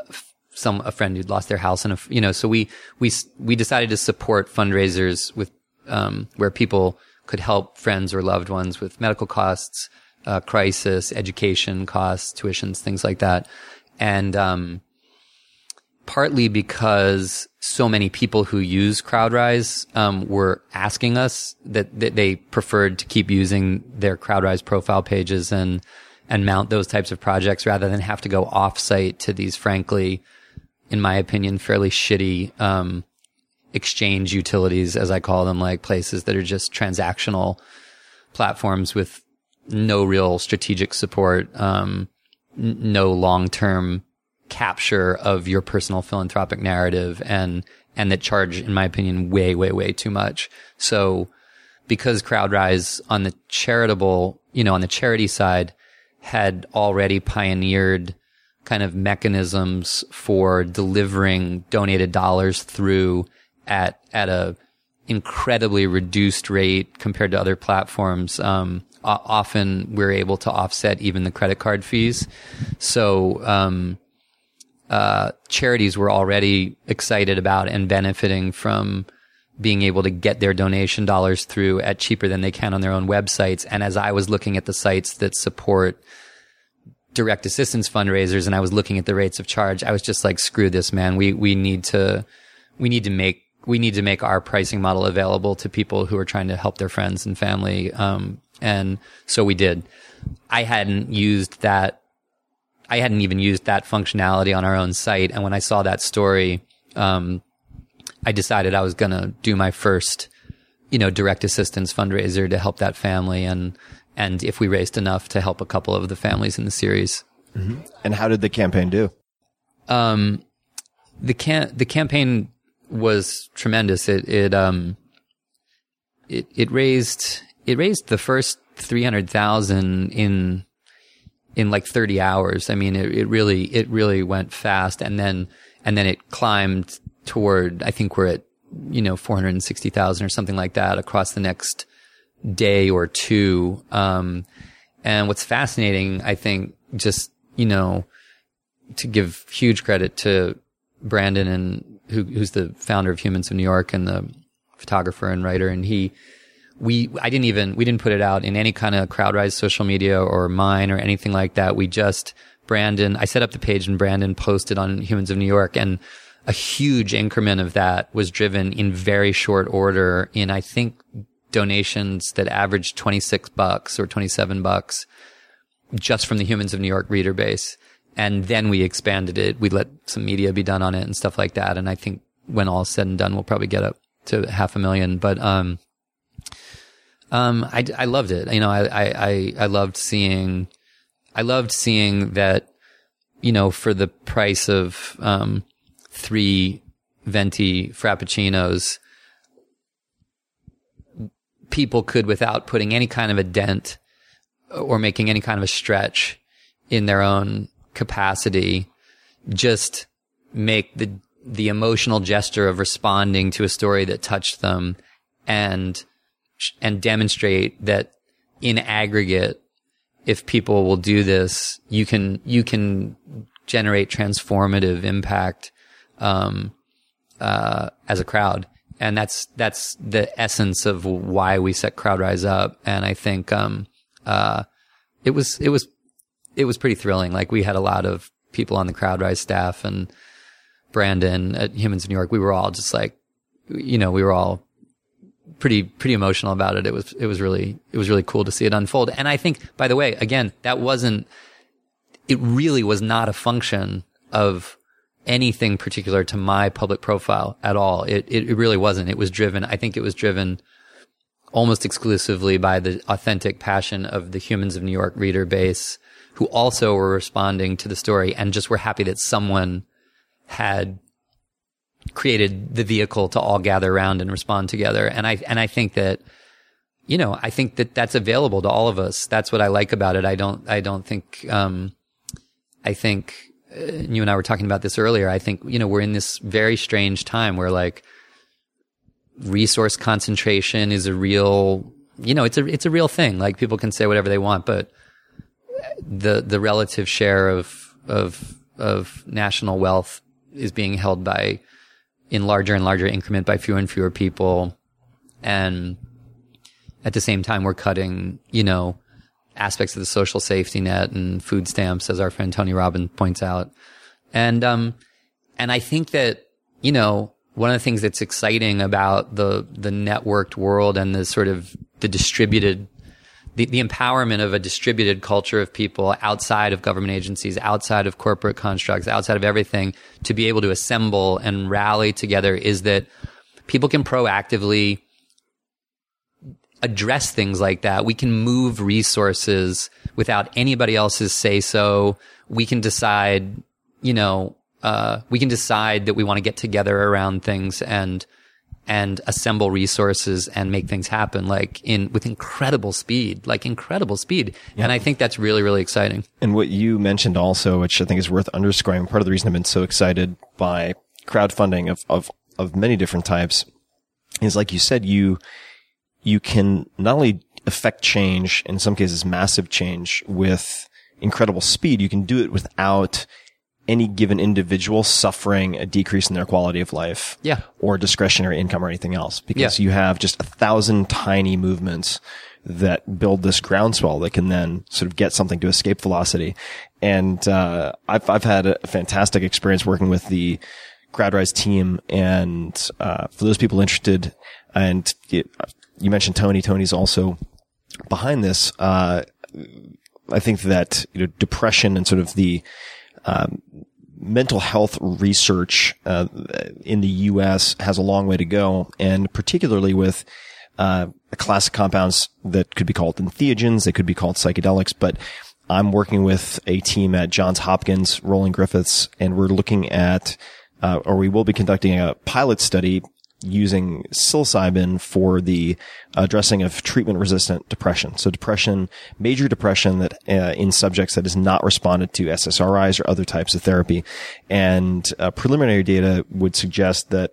some a friend who'd lost their house and a, you know so we we we decided to support fundraisers with um, where people could help friends or loved ones with medical costs uh, crisis education costs tuitions things like that. And um, partly because so many people who use CrowdRise um, were asking us that, that they preferred to keep using their CrowdRise profile pages and and mount those types of projects rather than have to go off-site to these, frankly, in my opinion, fairly shitty um, exchange utilities, as I call them, like places that are just transactional platforms with no real strategic support, um, n- no long-term capture of your personal philanthropic narrative and and that charge in my opinion way way way too much. So because crowdrise on the charitable you know on the charity side had already pioneered kind of mechanisms for delivering donated dollars through at at a incredibly reduced rate compared to other platforms um, often we're able to offset even the credit card fees. So um, uh, charities were already excited about and benefiting from being able to get their donation dollars through at cheaper than they can on their own websites. And as I was looking at the sites that support direct assistance fundraisers and I was looking at the rates of charge, I was just like, screw this, man. We, we need to, we need to make, we need to make our pricing model available to people who are trying to help their friends and family. Um, and so we did. I hadn't used that I hadn't even used that functionality on our own site. And when I saw that story, um, I decided I was going to do my first, you know, direct assistance fundraiser to help that family. And, and if we raised enough to help a couple of the families in the series. Mm-hmm. And how did the campaign do? Um, the can, the campaign was tremendous. It, it, um, it, it raised, it raised the first 300,000 in in like 30 hours. I mean, it, it really, it really went fast. And then, and then it climbed toward, I think we're at, you know, 460,000 or something like that across the next day or two. Um, and what's fascinating, I think, just, you know, to give huge credit to Brandon and who, who's the founder of Humans of New York and the photographer and writer. And he, we I didn't even we didn't put it out in any kind of CrowdRise social media or mine or anything like that. We just Brandon I set up the page and Brandon posted on Humans of New York and a huge increment of that was driven in very short order in I think donations that averaged 26 bucks or 27 bucks just from the Humans of New York reader base. and then we expanded it. We let some media be done on it and stuff like that. And I think when all said and done, we'll probably get up to half a million. But um, um, I, I loved it. You know, I, I, I, loved seeing, I loved seeing that, you know, for the price of um, three venti frappuccinos, people could, without putting any kind of a dent or making any kind of a stretch in their own capacity, just make the the emotional gesture of responding to a story that touched them and and demonstrate that in aggregate if people will do this you can you can generate transformative impact um, uh, as a crowd. And that's that's the essence of why we set CrowdRise up. And i think um, uh, it was it was it was pretty thrilling. Like we had a lot of people on the CrowdRise staff and Brandon at Humans New York, we were all just like, you know, we were all pretty pretty emotional about it. It was it was really it was really cool to see it unfold. And I think, by the way, again, that wasn't. It really was not a function of anything particular to my public profile at all. It, it it really wasn't. It was driven. I think it was driven almost exclusively by the authentic passion of the Humans of New York reader base, who also were responding to the story and just were happy that someone had created the vehicle to all gather around and respond together. And I, and I think that, you know, I think that that's available to all of us. That's what I like about it. I don't, I don't think, um, I think uh, you and I were talking about this earlier. I think, you know, we're in this very strange time where like resource concentration is a real, you know, it's a, it's a real thing. Like people can say whatever they want, but the, the relative share of, of, of national wealth is being held by in larger and larger increment by fewer and fewer people. And at the same time, we're cutting, you know, aspects of the social safety net and food stamps, as our friend Tony Robbins points out. And, um, and I think that, you know, one of the things that's exciting about the, the networked world and the sort of the distributed the, the empowerment of a distributed culture of people outside of government agencies, outside of corporate constructs, outside of everything to be able to assemble and rally together is that people can proactively address things like that. We can move resources without anybody else's say so. We can decide, you know, uh, we can decide that we want to get together around things and and assemble resources and make things happen like in with incredible speed, like incredible speed. Yeah. And I think that's really, really exciting. And what you mentioned also, which I think is worth underscoring, part of the reason I've been so excited by crowdfunding of, of, of many different types is like you said, you, you can not only affect change, in some cases massive change with incredible speed, you can do it without any given individual suffering a decrease in their quality of life. Yeah. Or discretionary income or anything else. Because yeah. you have just a thousand tiny movements that build this groundswell that can then sort of get something to escape velocity. And, uh, I've, I've had a fantastic experience working with the CrowdRise team. And, uh, for those people interested, and it, you mentioned Tony, Tony's also behind this, uh, I think that, you know, depression and sort of the, um, mental health research uh, in the U.S. has a long way to go, and particularly with uh, a class of compounds that could be called entheogens, they could be called psychedelics, but I'm working with a team at Johns Hopkins, Roland Griffiths, and we're looking at, uh, or we will be conducting a pilot study using psilocybin for the addressing of treatment resistant depression. So depression, major depression that uh, in subjects that has not responded to SSRIs or other types of therapy. And uh, preliminary data would suggest that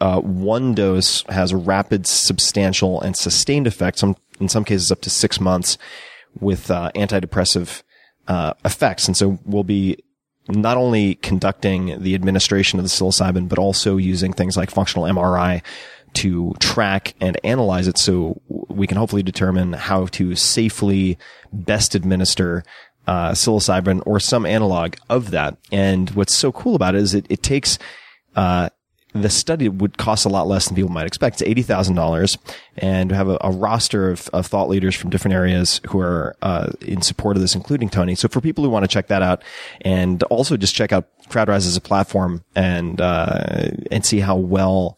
uh, one dose has a rapid, substantial, and sustained effect. Some in some cases up to six months with uh, antidepressive uh, effects. And so we'll be not only conducting the administration of the psilocybin, but also using things like functional MRI to track and analyze it so we can hopefully determine how to safely best administer uh, psilocybin or some analog of that. And what's so cool about it is it, it takes uh, the study would cost a lot less than people might expect. It's eighty thousand dollars, and we have a, a roster of, of thought leaders from different areas who are uh, in support of this, including Tony. So for people who want to check that out, and also just check out CrowdRise as a platform and uh, and see how well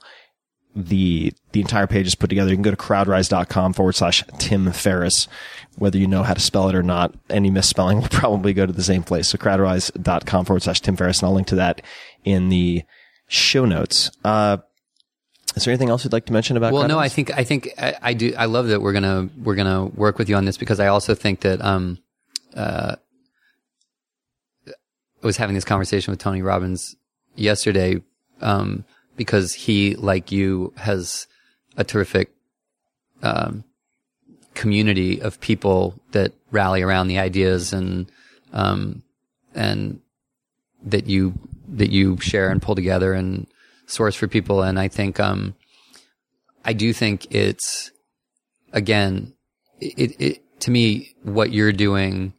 the the entire page is put together. You can go to crowdrise.com forward slash Tim Ferriss. Whether you know how to spell it or not, any misspelling will <laughs> probably go to the same place. So crowdrise.com forward slash Tim Ferriss, and I'll link to that in the show notes. Uh, is there anything else you'd like to mention about? Well, no, I think I think I, I do. I love that we're gonna we're gonna work with you on this because I also think that um, uh, I was having this conversation with Tony Robbins yesterday um, because he, like you, has a terrific um, community of people that rally around the ideas and um, and that you that you share and pull together and source for people. And I think um, I do think it's again, it, it to me what you're doing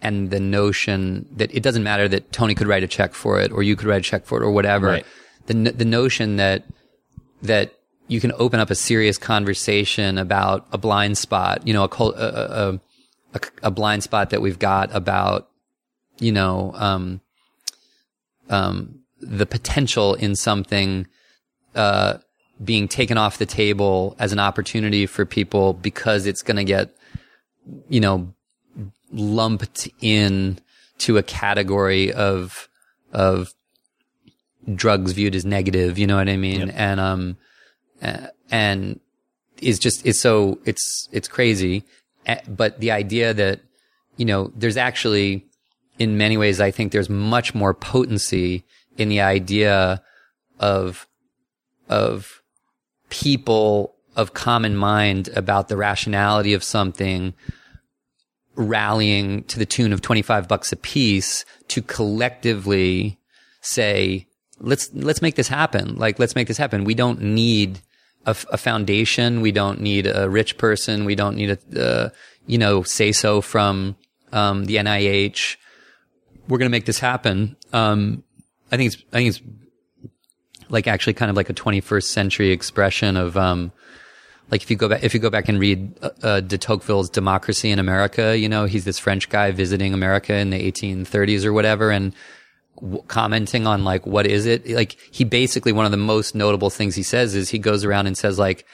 and the notion that it doesn't matter that Tony could write a check for it or you could write a check for it or whatever. Right. The the notion that that you can open up a serious conversation about a blind spot, you know, a a, a, a, a blind spot that we've got about, you know, um, um, the potential in something, uh, being taken off the table as an opportunity for people because it's going to get, you know, lumped in to a category of, of drugs viewed as negative. You know what I mean? And, um, and is just, it's so, it's, it's crazy. But the idea that, you know, there's actually, in many ways, I think there's much more potency in the idea of, of people of common mind about the rationality of something rallying to the tune of 25 bucks a piece to collectively say, let's, let's make this happen. Like, let's make this happen. We don't need a foundation. We don't need a rich person. We don't need a, uh, you know, say so from, um, the NIH. We're going to make this happen. Um, I think it's, I think it's like actually kind of like a 21st century expression of, um, like if you go back, if you go back and read uh, uh, de Tocqueville's Democracy in America, you know, he's this French guy visiting America in the 1830s or whatever, and w- commenting on like what is it? Like he basically one of the most notable things he says is he goes around and says like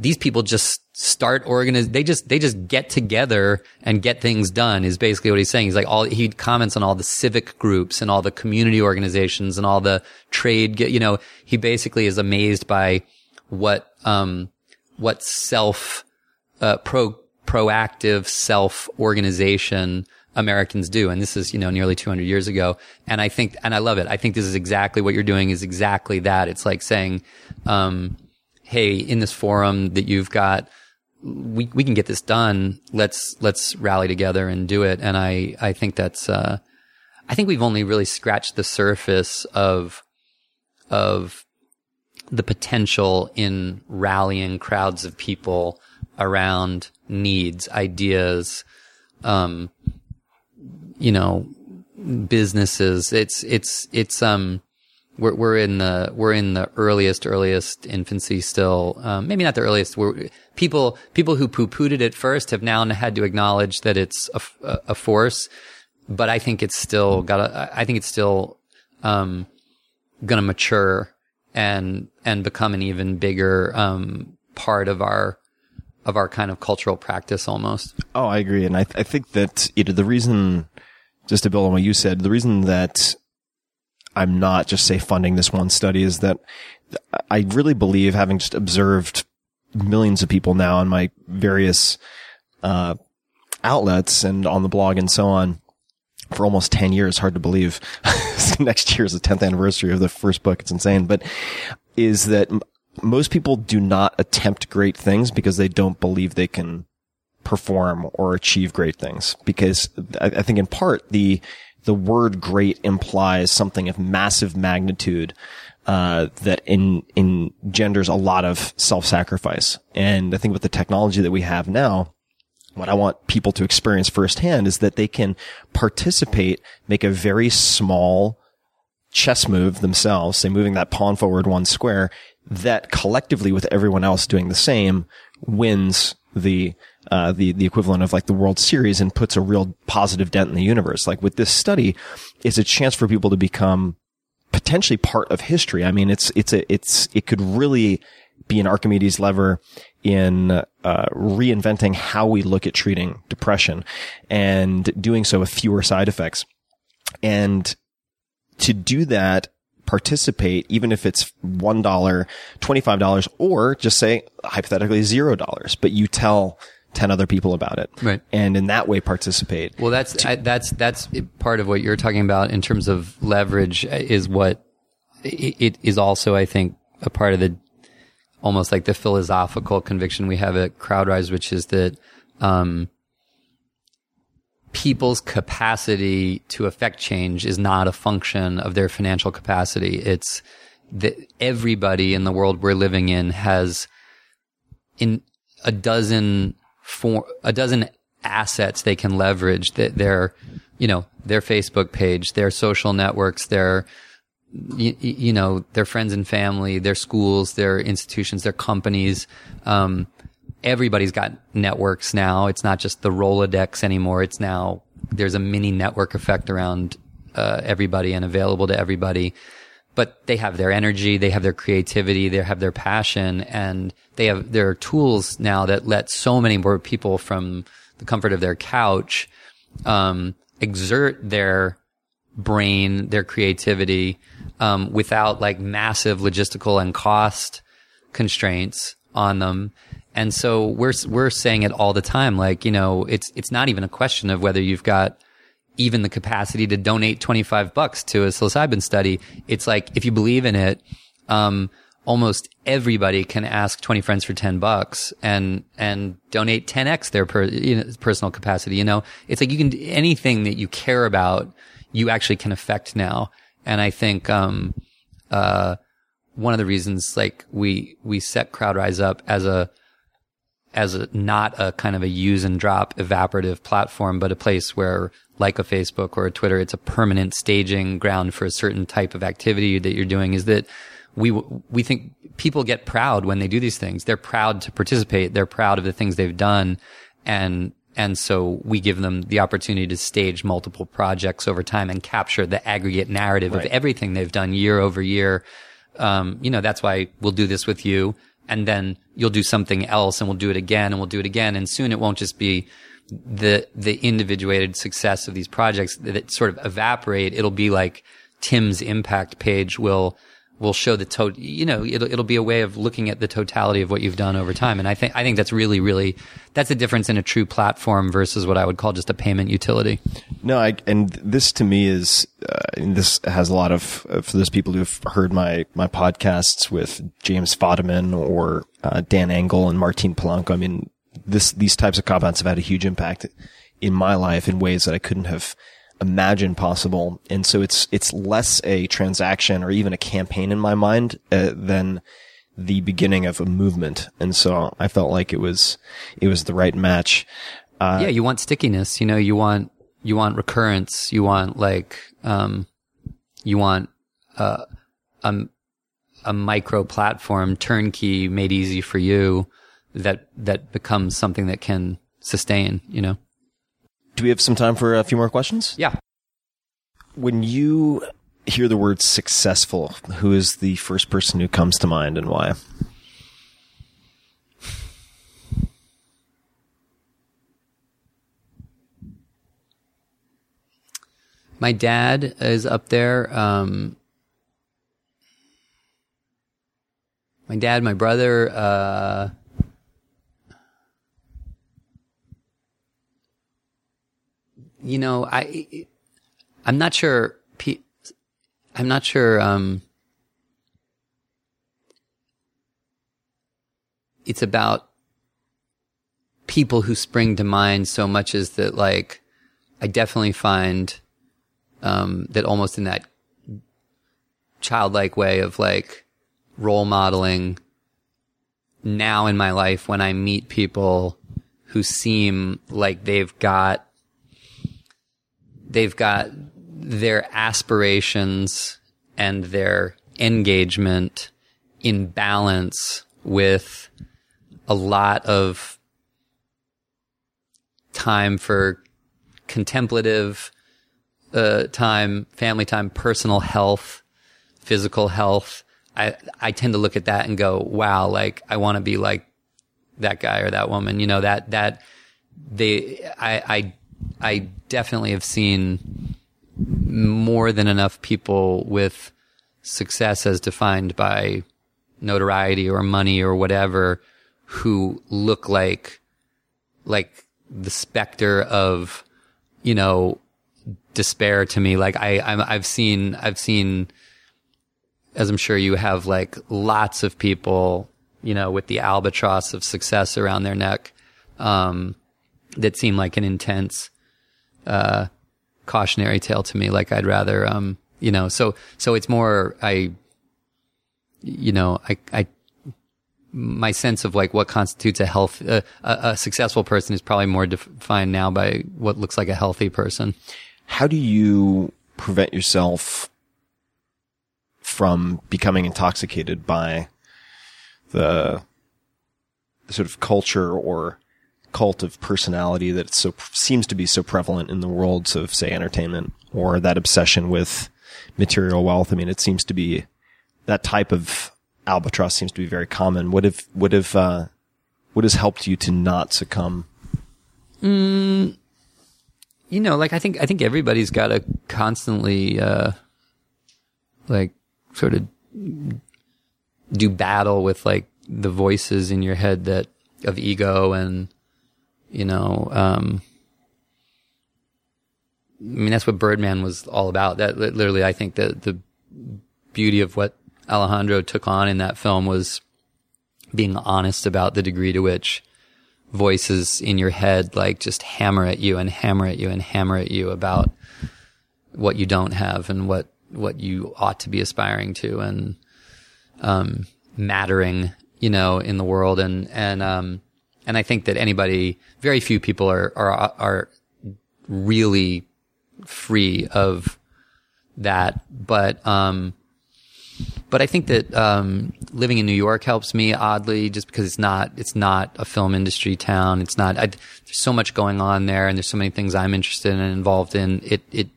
these people just start organize they just they just get together and get things done is basically what he's saying he's like all he comments on all the civic groups and all the community organizations and all the trade you know he basically is amazed by what um what self uh, pro proactive self organization Americans do. And this is, you know, nearly 200 years ago. And I think, and I love it. I think this is exactly what you're doing is exactly that. It's like saying, um, Hey, in this forum that you've got, we, we can get this done. Let's, let's rally together and do it. And I, I think that's, uh, I think we've only really scratched the surface of, of the potential in rallying crowds of people around needs, ideas, um, you know, businesses. It's, it's, it's, um, we're, we're in the, we're in the earliest, earliest infancy still. Um, maybe not the earliest. We're, people, people who poo-pooed it at first have now had to acknowledge that it's a a force, but I think it's still got a, I think it's still, um, gonna mature and, and become an even bigger, um, part of our, of our kind of cultural practice almost. Oh, I agree, and I, I think that you know the reason, just to build on what you said, the reason that I'm not just say funding this one study is that I really believe, having just observed millions of people now on my various uh, outlets and on the blog and so on for almost 10 years. Hard to believe. <laughs> Next year is the 10th anniversary of the first book. It's insane, but is that most people do not attempt great things because they don't believe they can perform or achieve great things. Because I think in part the, the word great implies something of massive magnitude, uh, that in, engenders a lot of self-sacrifice. And I think with the technology that we have now, what I want people to experience firsthand is that they can participate, make a very small chess move themselves, say moving that pawn forward one square, that collectively with everyone else doing the same wins the uh, the the equivalent of like the World Series and puts a real positive dent in the universe. Like with this study, it's a chance for people to become potentially part of history. I mean, it's it's a it's it could really be an Archimedes lever in uh, reinventing how we look at treating depression and doing so with fewer side effects. And to do that, participate, even if it's $1, $25, or just say hypothetically $0, but you tell 10 other people about it. Right. And in that way participate. Well, that's I, that's that's part of what you're talking about in terms of leverage is what it, it is also I think a part of the almost like the philosophical conviction we have at CrowdRise, which is that um, people's capacity to affect change is not a function of their financial capacity. It's that everybody in the world we're living in has in a dozen for a dozen assets they can leverage that their you know their Facebook page, their social networks, their you, you know their friends and family, their schools, their institutions, their companies. Um, everybody's got networks now. It's not just the Rolodex anymore. It's now there's a mini network effect around uh, everybody and available to everybody. But they have their energy, they have their creativity, they have their passion, and they have their tools now that let so many more people from the comfort of their couch um, exert their brain, their creativity, um, without like massive logistical and cost constraints on them. And so we're, we're saying it all the time. Like, you know, it's, it's not even a question of whether you've got even the capacity to donate 25 bucks to a psilocybin study. It's like, if you believe in it, um, almost everybody can ask 20 friends for 10 bucks and, and donate 10x their per, you know, personal capacity. You know, it's like you can, anything that you care about, you actually can affect now. And I think, um, uh, one of the reasons like we, we set CrowdRise up as a, as a, not a kind of a use and drop evaporative platform, but a place where like a Facebook or a Twitter, it's a permanent staging ground for a certain type of activity that you're doing is that we, we think people get proud when they do these things. They're proud to participate. They're proud of the things they've done. And, and so we give them the opportunity to stage multiple projects over time and capture the aggregate narrative Right. of everything they've done year over year. Um, you know, that's why we'll do this with you. And then you'll do something else and we'll do it again and we'll do it again. And soon it won't just be the, the individuated success of these projects that, sort of evaporate. It'll be like Tim's impact page will, will show the to, you know, it'll, it'll be a way of looking at the totality of what you've done over time. And I think, I think that's really, really, that's the difference in a true platform versus what I would call just a payment utility. No, I, and this to me is, uh, this has a lot of, uh, for those people who've heard my, my podcasts with James Fadiman or, uh, Dan Engle and Martin Polanco. I mean, this, these types of compounds have had a huge impact in my life in ways that I couldn't have imagined possible. And so it's, it's less a transaction or even a campaign in my mind, uh, than, the beginning of a movement. And so I felt like it was, it was the right match. yeah, you want stickiness. You know, you want you want recurrence. You want like um, you want uh, a a micro platform turnkey made easy for you that that becomes something that can sustain. You know. Do we have some time for a few more questions? Yeah. When you hear the word successful, who is the first person who comes to mind and why? My dad is up there. Um, my dad, my brother. Uh, you know, I I'm not sure. I'm not sure. Um, it's about people who spring to mind so much as that, like, I definitely find um, that almost in that childlike way of like role modeling now in my life when I meet people who seem like they've got they've got their aspirations and their engagement in balance with a lot of time for contemplative uh, time, family time, personal health, physical health. I I tend to look at that and go, wow, like I want to be like that guy or that woman. You know that that they I I I definitely have seen more than enough people with success as defined by notoriety or money or whatever who look like like the specter of you know despair to me. Like i I'm, i've seen i've seen as i'm sure you have like lots of people you know with the albatross of success around their neck. Um that seem like an intense uh cautionary tale to me. Like i'd rather um you know so so it's more i you know i i my sense of like what constitutes a health uh, a, a successful person is probably more defined now by what looks like a healthy person. How do you prevent yourself from becoming intoxicated by the sort of culture or cult of personality that so seems to be so prevalent in the worlds of say entertainment or that obsession with material wealth? I mean, it seems to be that type of albatross seems to be very common. What have what have uh, what has helped you to not succumb? you know, like I think I think everybody's got to constantly uh like sort of do battle with like the voices in your head that of ego and you know um I mean that's what Birdman was all about. That literally I think that the beauty of what Alejandro took on in that film was being honest about the degree to which voices in your head like just hammer at you and hammer at you and hammer at you about what you don't have and what what you ought to be aspiring to and um mattering you know in the world and and um and I think that anybody very few people are are are really free of that but um but I think that um, living in New York helps me oddly, just because it's not it's not a film industry town. It's not. I, there's so much going on there, and there's so many things I'm interested in and involved in. It it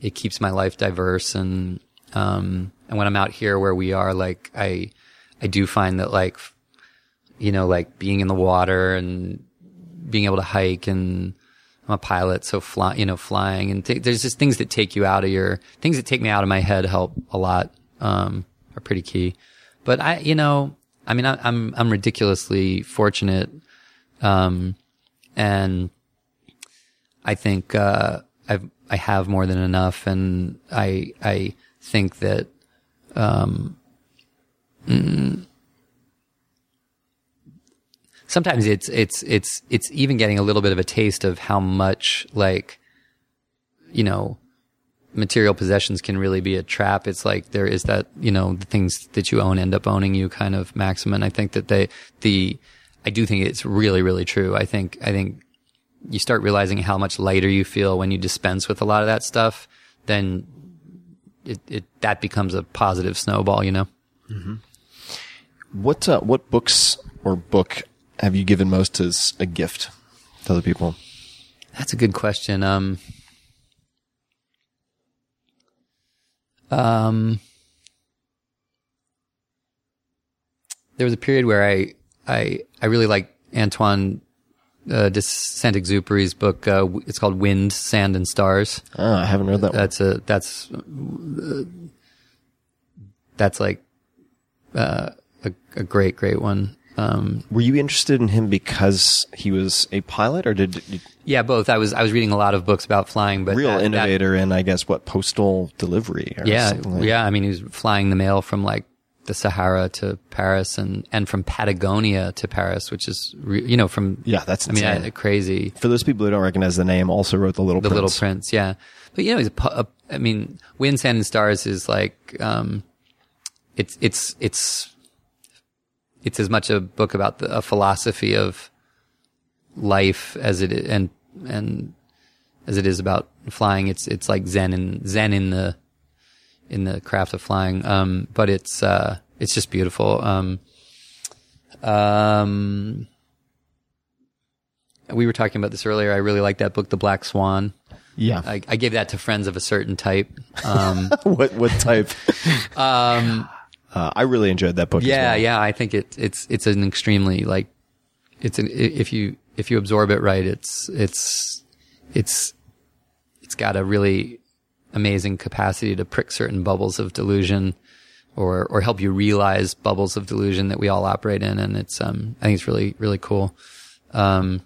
it keeps my life diverse, and um, and when I'm out here where we are, like I I do find that like you know like being in the water and being able to hike and I'm a pilot, so fly, you know, flying and t- there's just things that take you out of your things that take me out of my head help a lot. Um, are pretty key. But I, you know, I mean, I, I'm I'm ridiculously fortunate, um, and I think uh, I've I have more than enough, and I I think that, um, mm, sometimes it's it's it's it's even getting a little bit of a taste of how much like, you know, material possessions can really be a trap. It's like there is that, you know, the things that you own end up owning you kind of maxim. And I think that they, the, I do think it's really, really true. I think, I think you start realizing how much lighter you feel when you dispense with a lot of that stuff, then it, it, that becomes a positive snowball, you know? What uh, what books or book have you given most as a gift to other people? That's a good question. Um, um, there was a period where I, I, I really liked Antoine uh, de Saint-Exupéry's book. Uh, it's called Wind, Sand, and Stars. Oh, I haven't read that one. That's a that's uh, that's like uh, a, a great, great one. Um, Were you interested in him because he was a pilot, or did, did yeah, both. I was I was reading a lot of books about flying, but real that- that- innovator in, I guess, what postal delivery? Yeah, like- yeah. I mean, he was flying the mail from like the Sahara to Paris and and from Patagonia to Paris, which is re- you know from Yeah, that's I mean. I, crazy. For those people who don't recognize the name, also wrote the Little The Prince. Little Prince, yeah. But you know, he's a, a, I mean, Wind, Sand, and Stars is like, um, it's it's it's it's as much a book about the, a philosophy of life as it is, and and as it is about flying. It's it's like Zen and Zen in the in the craft of flying. Um, but it's uh, it's just beautiful. Um, um, we were talking about this earlier. I really like that book, The Black Swan. Yeah. I, I gave that to friends of a certain type. Um, <laughs> what what type? <laughs> um, uh, I really enjoyed that book. as yeah, well. yeah. I think it, it's it's an extremely like it's an, if you if you absorb it right, it's it's it's it's got a really amazing capacity to prick certain bubbles of delusion or or help you realize bubbles of delusion that we all operate in and it's um I think it's really really cool. Um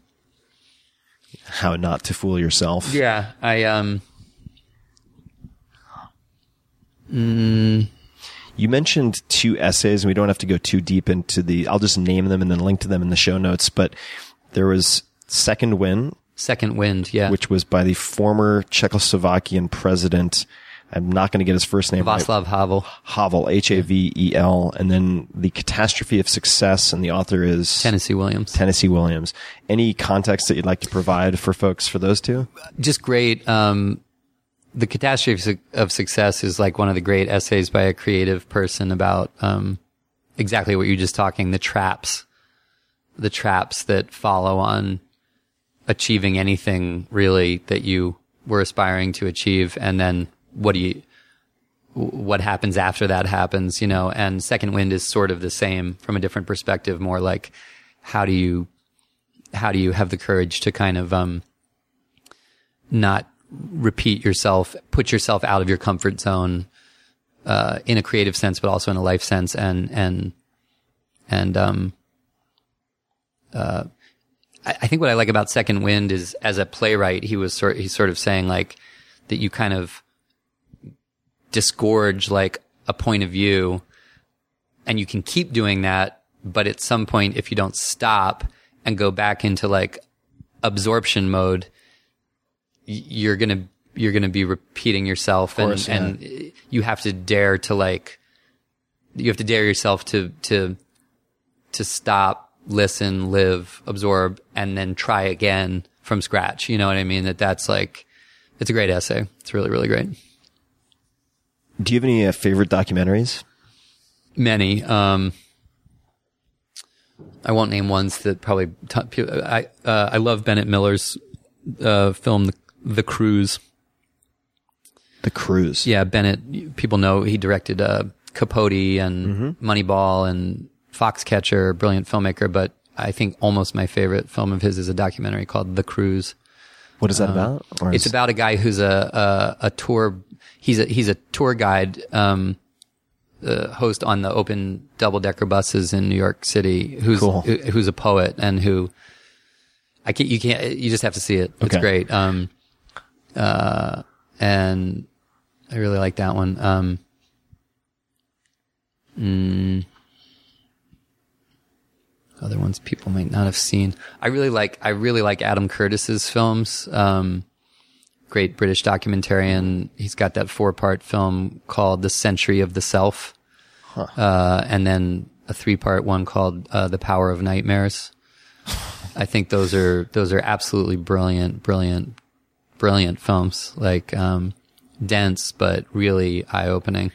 How not to fool yourself. yeah, I um You mentioned two essays, and we don't have to go too deep into the. I'll just name them and then link to them in the show notes. But there was Second Wind, second wind, yeah. which was by the former Czechoslovakian president. I'm not going to get his first name. right. Václav Havel, Havel, H A V E L, and then the Catastrophe of Success, and the author is Tennessee Williams. Tennessee Williams. Any context that you'd like to provide for folks for those two? just great. Um, the catastrophe of, success is like one of the great essays by a creative person about um, exactly what you're just talking the traps, the traps that follow on achieving anything really that you were aspiring to achieve, and then what do you what happens after that happens, you know, and second wind is sort of the same from a different perspective, more like how do you how do you have the courage to kind of um not repeat yourself, put yourself out of your comfort zone, uh, in a creative sense, but also in a life sense. And, and, and, um, uh, I, think what I like about Second Wind is as a playwright, he was sort, he's sort of saying like that you kind of disgorge like a point of view and you can keep doing that. But at some point, if you don't stop and go back into like absorption mode, you're gonna you're gonna be repeating yourself, and course, yeah. and you have to dare to like you have to dare yourself to to to stop, listen, live, absorb, and then try again from scratch. You know what I mean? That that's like it's a great essay. It's really really great. Do you have any uh, favorite documentaries? Many. Um, I won't name ones that probably. T- I uh, I love Bennett Miller's uh, film, The, the Cruise. The Cruise. Yeah, Bennett. People know he directed uh, Capote and Moneyball and Foxcatcher. Brilliant filmmaker, but I think almost my favorite film of his is a documentary called The Cruise. What is that about? Or Uh, It's is- about a guy who's a a, a tour. He's a he's a tour guide, um, uh, host on the open double decker buses in New York City. Who's Cool. who, who's a poet and who I can't you can't you just have to see it. It's Okay. great. Um, uh, and I really like that one. Um, mm, other ones people might not have seen. I really like I really like Adam Curtis's films. Um, great British documentarian. He's got that four part film called The Century of the Self, uh, and then a three part one called uh, The Power of Nightmares. <laughs> I think those are those are absolutely brilliant, brilliant, brilliant films. Like um, dense but really eye opening.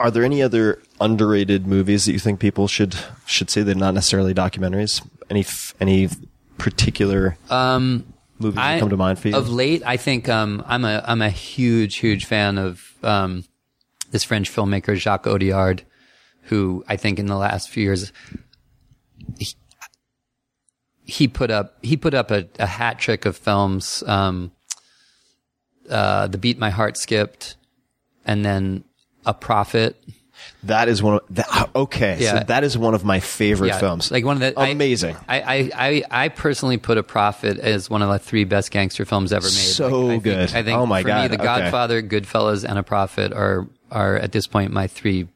Are there any other underrated movies that you think people should should see? They're not necessarily documentaries. Any any particular Um, movies that come to mind for you? Of late, I think um, I'm a I'm a huge huge fan of um, this French filmmaker Jacques Audiard, who I think in the last few years he, he put up he put up a, a hat trick of films. Um, uh, the Beat My Heart Skipped, and then A Prophet. that is one of that, okay. Yeah. So that is one of my favorite Yeah, films. Like one of the amazing. I, I, I, I personally put a Prophet as one of the three best gangster films ever made. So Like, I think- good. I think Oh my for me, God, The okay. Godfather, Goodfellas, and a Prophet are are at this point my three.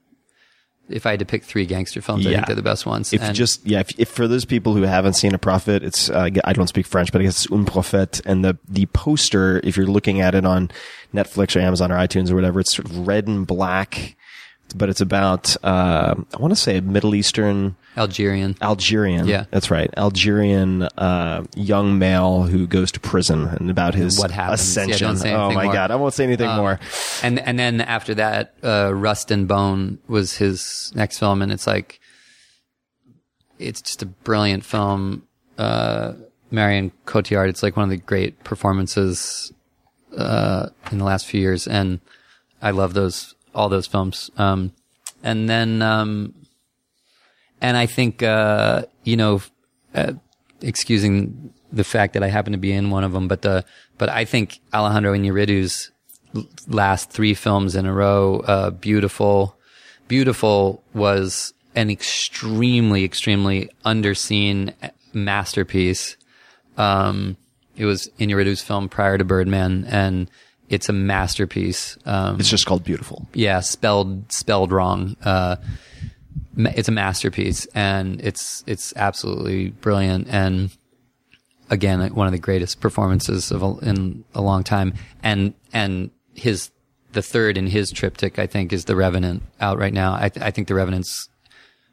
If I had to pick three gangster films, I think they're the best ones. if And just yeah, if, if for those people who haven't seen a prophet, it's uh, I don't speak French, but I guess it's un prophète, and the the poster, if you're looking at it on Netflix or Amazon or iTunes or whatever, it's sort of red and black. But it's about uh, I want to say a Middle Eastern Algerian. Algerian. Yeah. that's right. Algerian uh, young male who goes to prison and about his What happens. Yeah, ascension. don't oh my more. god, I won't say anything Um, more. And and then after that, uh, Rust and Bone was his next film, and it's like it's just a brilliant film. Uh, Marion Cotillard, it's like one of the great performances uh, in the last few years, and I love those all those films. Um, and then um, and I think uh, you know, uh, excusing the fact that I happen to be in one of them, but the but I think Alejandro Iñárritu's last three films in a row, uh, Biutiful, Biutiful was an extremely, extremely underseen masterpiece. Um, it was Iñárritu's film prior to Birdman, and it's a masterpiece. Um, It's just called Biutiful. yeah, spelled spelled wrong. Uh, it's a masterpiece, and it's it's absolutely brilliant. And again, like, one of the greatest performances of a, in a long time. And and his the third in his triptych, I think, is The Revenant out right now. I, th- I think The Revenant's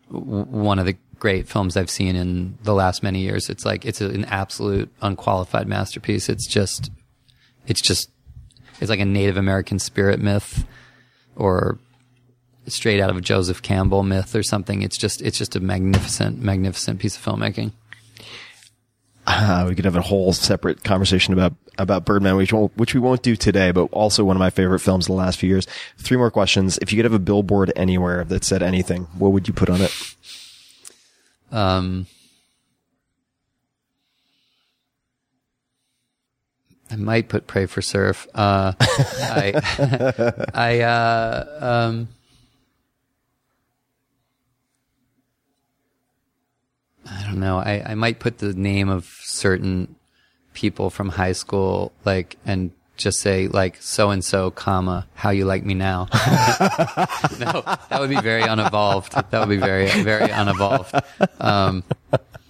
w- one of the great films I've seen in the last many years. It's like it's an absolute unqualified masterpiece. It's just it's just it's like a Native American spirit myth or straight out of a Joseph Campbell myth or something. It's just it's just a magnificent magnificent piece of filmmaking. Uh, we could have a whole separate conversation about about Birdman, which won't, which we won't do today, but also one of my favorite films in the last few years. Three more questions. If you could have a billboard anywhere that said anything, what would you put on it? Um, I might put "Pray for Surf." Uh, I, <laughs> I, uh, um, I don't know. I, I might put the name of certain people from high school, like, and just say like so and so, comma, how you like me now. <laughs> no, that would be very unevolved. That would be very, very unevolved. Um,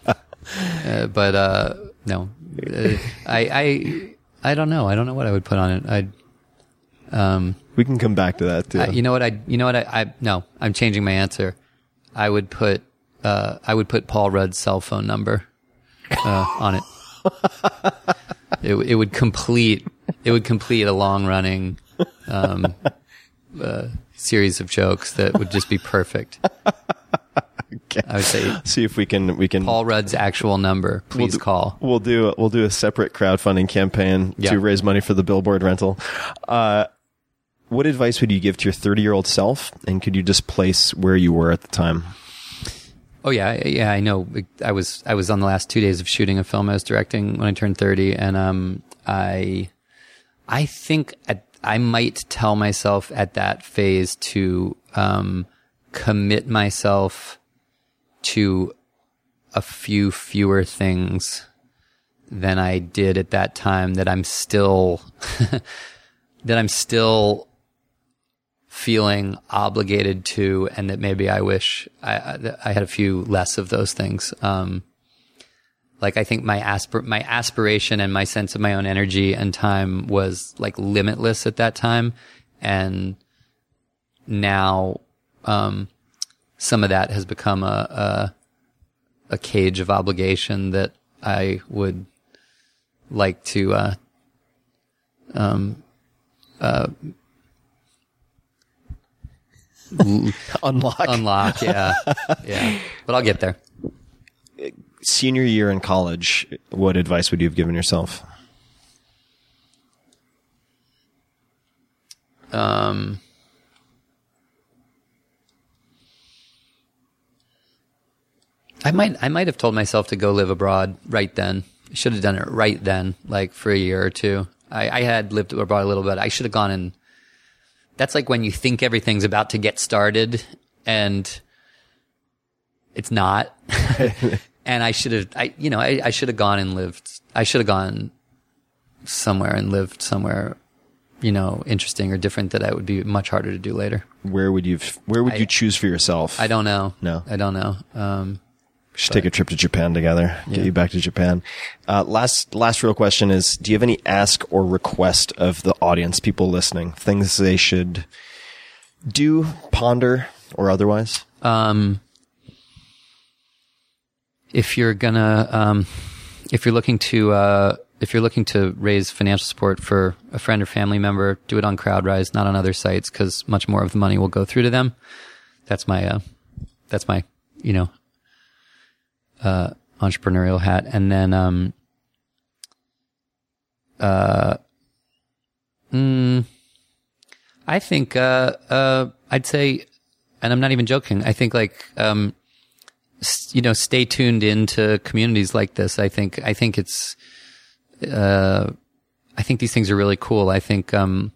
uh, but uh, no, uh, I, I, I don't know. I don't know what I would put on it. I'd, um, We can come back to that too. I, you know what? I, you know what? I, I, no, I'm changing my answer. I would put, uh, I would put Paul Rudd's cell phone number, uh, on it. it, it would complete, it would complete a long running, um, uh, series of jokes that would just be perfect. Okay. I would say See if we can we can Paul Rudd's actual number. Please do- call. We'll do we'll do a separate crowdfunding campaign Yeah. to raise money for the billboard rental. Uh, what advice would you give to your 30 year old self, and could you just place where you were at the time? Oh yeah, yeah, I know. I was I was on the last two days of shooting a film I was directing when I turned thirty, and um, I, I think at, I might tell myself at that phase to um, commit myself to a few fewer things than I did at that time. That I'm still <laughs> that I'm still feeling obligated to, and that maybe I wish I, I, had a few less of those things. Um, like I think my aspir- my aspiration and my sense of my own energy and time was like limitless at that time, and now, um, some of that has become a, a, a cage of obligation that I would like to, uh, um, uh, <laughs> Unlock. unlock. Yeah, <laughs> yeah. But I'll get there. Senior year in college, what advice would you have given yourself? Um, I might, I might have told myself to go live abroad right then. Should have done it right then, like for a year or two. I, I had lived abroad a little bit. I should have gone and that's like when you think everything's about to get started and it's not. <laughs> and I should have, I, you know, I, I should have gone and lived, I should have gone somewhere and lived somewhere, you know, interesting or different that I would be much harder to do later. Where would you Where would I- you choose for yourself? I don't know. No. I don't know. Um, should take a trip to Japan together. Get Yeah. you back to Japan. Uh, last last real question is: Do you have any ask or request of the audience, people listening, things they should do, ponder, or otherwise? Um, if you're gonna, um, if you're looking to, uh, if you're looking to raise financial support for a friend or family member, do it on CrowdRise, not on other sites, because much more of the money will go through to them. That's my, uh, that's my, you know, uh, entrepreneurial hat. And then, um, uh, mm, I think, uh, uh, I'd say, and I'm not even joking. I think like, um, you know, stay tuned into communities like this. I think, I think it's, uh, I think these things are really cool. I think, um,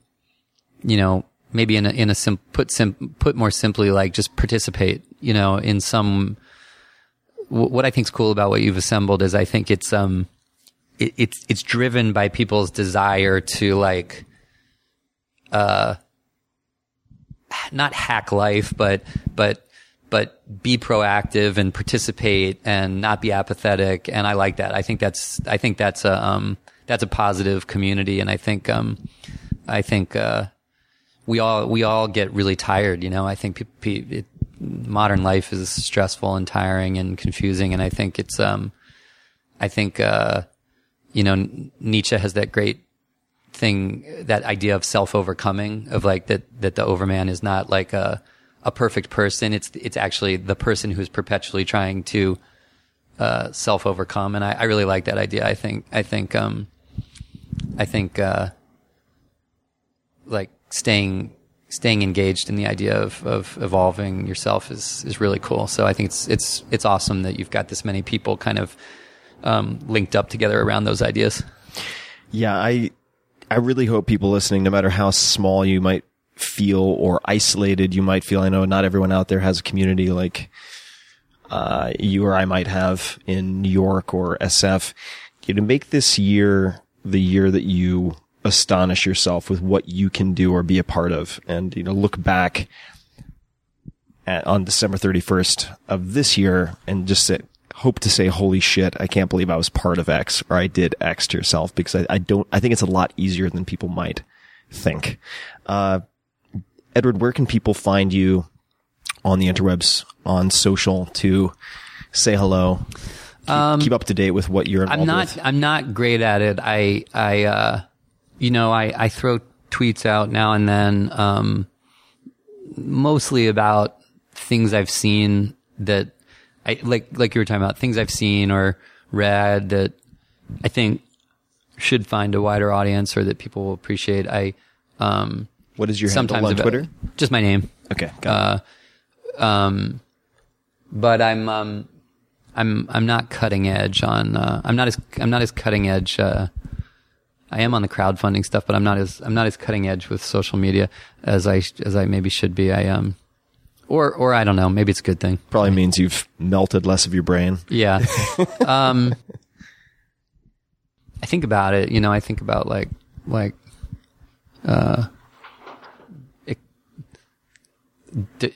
you know, maybe in a, in a sim, put sim, put more simply, like just participate, you know, in some, what I think's cool about what you've assembled is I think it's, um, it, it's, it's driven by people's desire to like, uh, not hack life, but, but, but be proactive and participate and not be apathetic. And I like that. I think that's, I think that's a, um, that's a positive community. And I think, um, I think, uh, we all, we all get really tired. You know, I think pe- pe- modern life is stressful and tiring and confusing. And I think it's, um, I think, uh, you know, Nietzsche has that great thing, that idea of self overcoming of like that, that the overman is not like a, a perfect person. It's, it's actually the person who's perpetually trying to, uh, self overcome. And I, I really like that idea. I think, I think, um, I think, uh, like staying, staying engaged in the idea of, of evolving yourself is, is really cool. So I think it's, it's, it's awesome that you've got this many people kind of, um, linked up together around those ideas. Yeah, I I really hope people listening, no matter how small you might feel or isolated you might feel. I know not everyone out there has a community like uh, you or I might have in New York or SF. You know, make this year the year that you astonish yourself with what you can do or be a part of, and you know, look back at, on December 31st of this year and just say, hope to say, holy shit, I can't believe I was part of X or I did X to yourself because I, I don't, I think it's a lot easier than people might think. Uh, Edward, where can people find you on the interwebs, on social to say hello? Keep, keep up to date with what you're involved Um, I'm not. with. I'm not great at it. I. I. Uh, you know, I. I throw tweets out now and then, um, mostly about things I've seen that I like. Like you were talking about things I've seen or read that I think should find a wider audience or that people will appreciate. I. Um, What is your handle sometimes on about- Twitter? Just my name. Okay. It. um, but I'm um, I'm I'm not cutting edge on. Uh, I'm not as I'm not as cutting edge. Uh, I am on the crowdfunding stuff, but I'm not as I'm not as cutting edge with social media as I as I maybe should be. I um, or or I don't know. Maybe it's a good thing. Probably means you've melted less of your brain. Yeah. <laughs> um, I think about it. You know, I think about like like uh, d-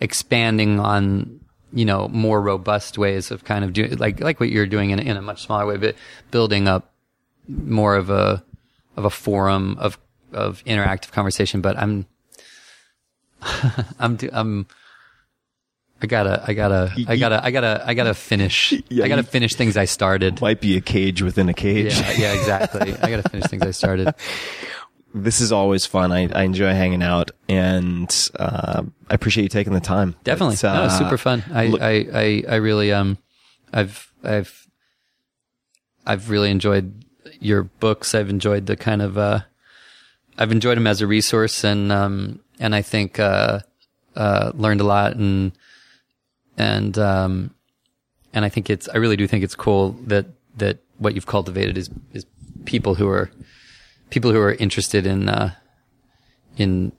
expanding on you know more robust ways of kind of doing like like what you're doing in, in a much smaller way, but building up more of a of a forum of of interactive conversation. But I'm <laughs> I'm I'm I gotta I gotta I gotta I gotta I gotta finish Yeah, I gotta finish things I started. Might be a cage within a cage. Yeah, yeah, exactly. I gotta finish things I started. <laughs> this is always fun. I, I enjoy hanging out, and uh, I appreciate you taking the time. Definitely, It's, no, uh, super fun. I, look- I, I, I really, um, I've, I've, I've really enjoyed your books. I've enjoyed the kind of, uh, I've enjoyed them as a resource, and um, and I think uh, uh, learned a lot, and and um, and I think it's, I really do think it's cool that that what you've cultivated is is people who are people who are interested in uh, in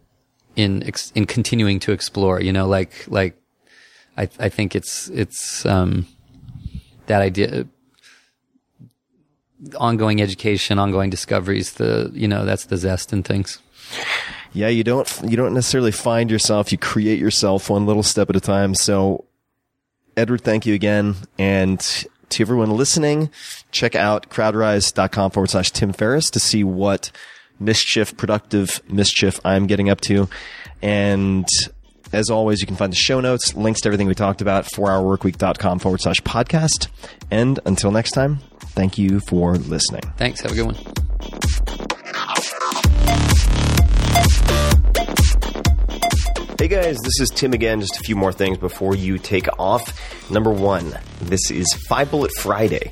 in ex- in continuing to explore. You know, like like I I think it's it's um, that idea. Ongoing education, ongoing discoveries. The you know that's the zest in things. yeah, you don't you don't necessarily find yourself. You create yourself one little step at a time. So, Edward, thank you again, and to everyone listening, check out crowdrise.com forward slash Tim Ferriss to see what mischief, productive mischief I'm getting up to. And as always, you can find the show notes, links to everything we talked about, 4hourworkweek.com forward slash podcast. And until next time, thank you for listening. Thanks. Have a good one. Hey guys, this is Tim again. Just a few more things before you take off. Number one, this is Five Bullet Friday.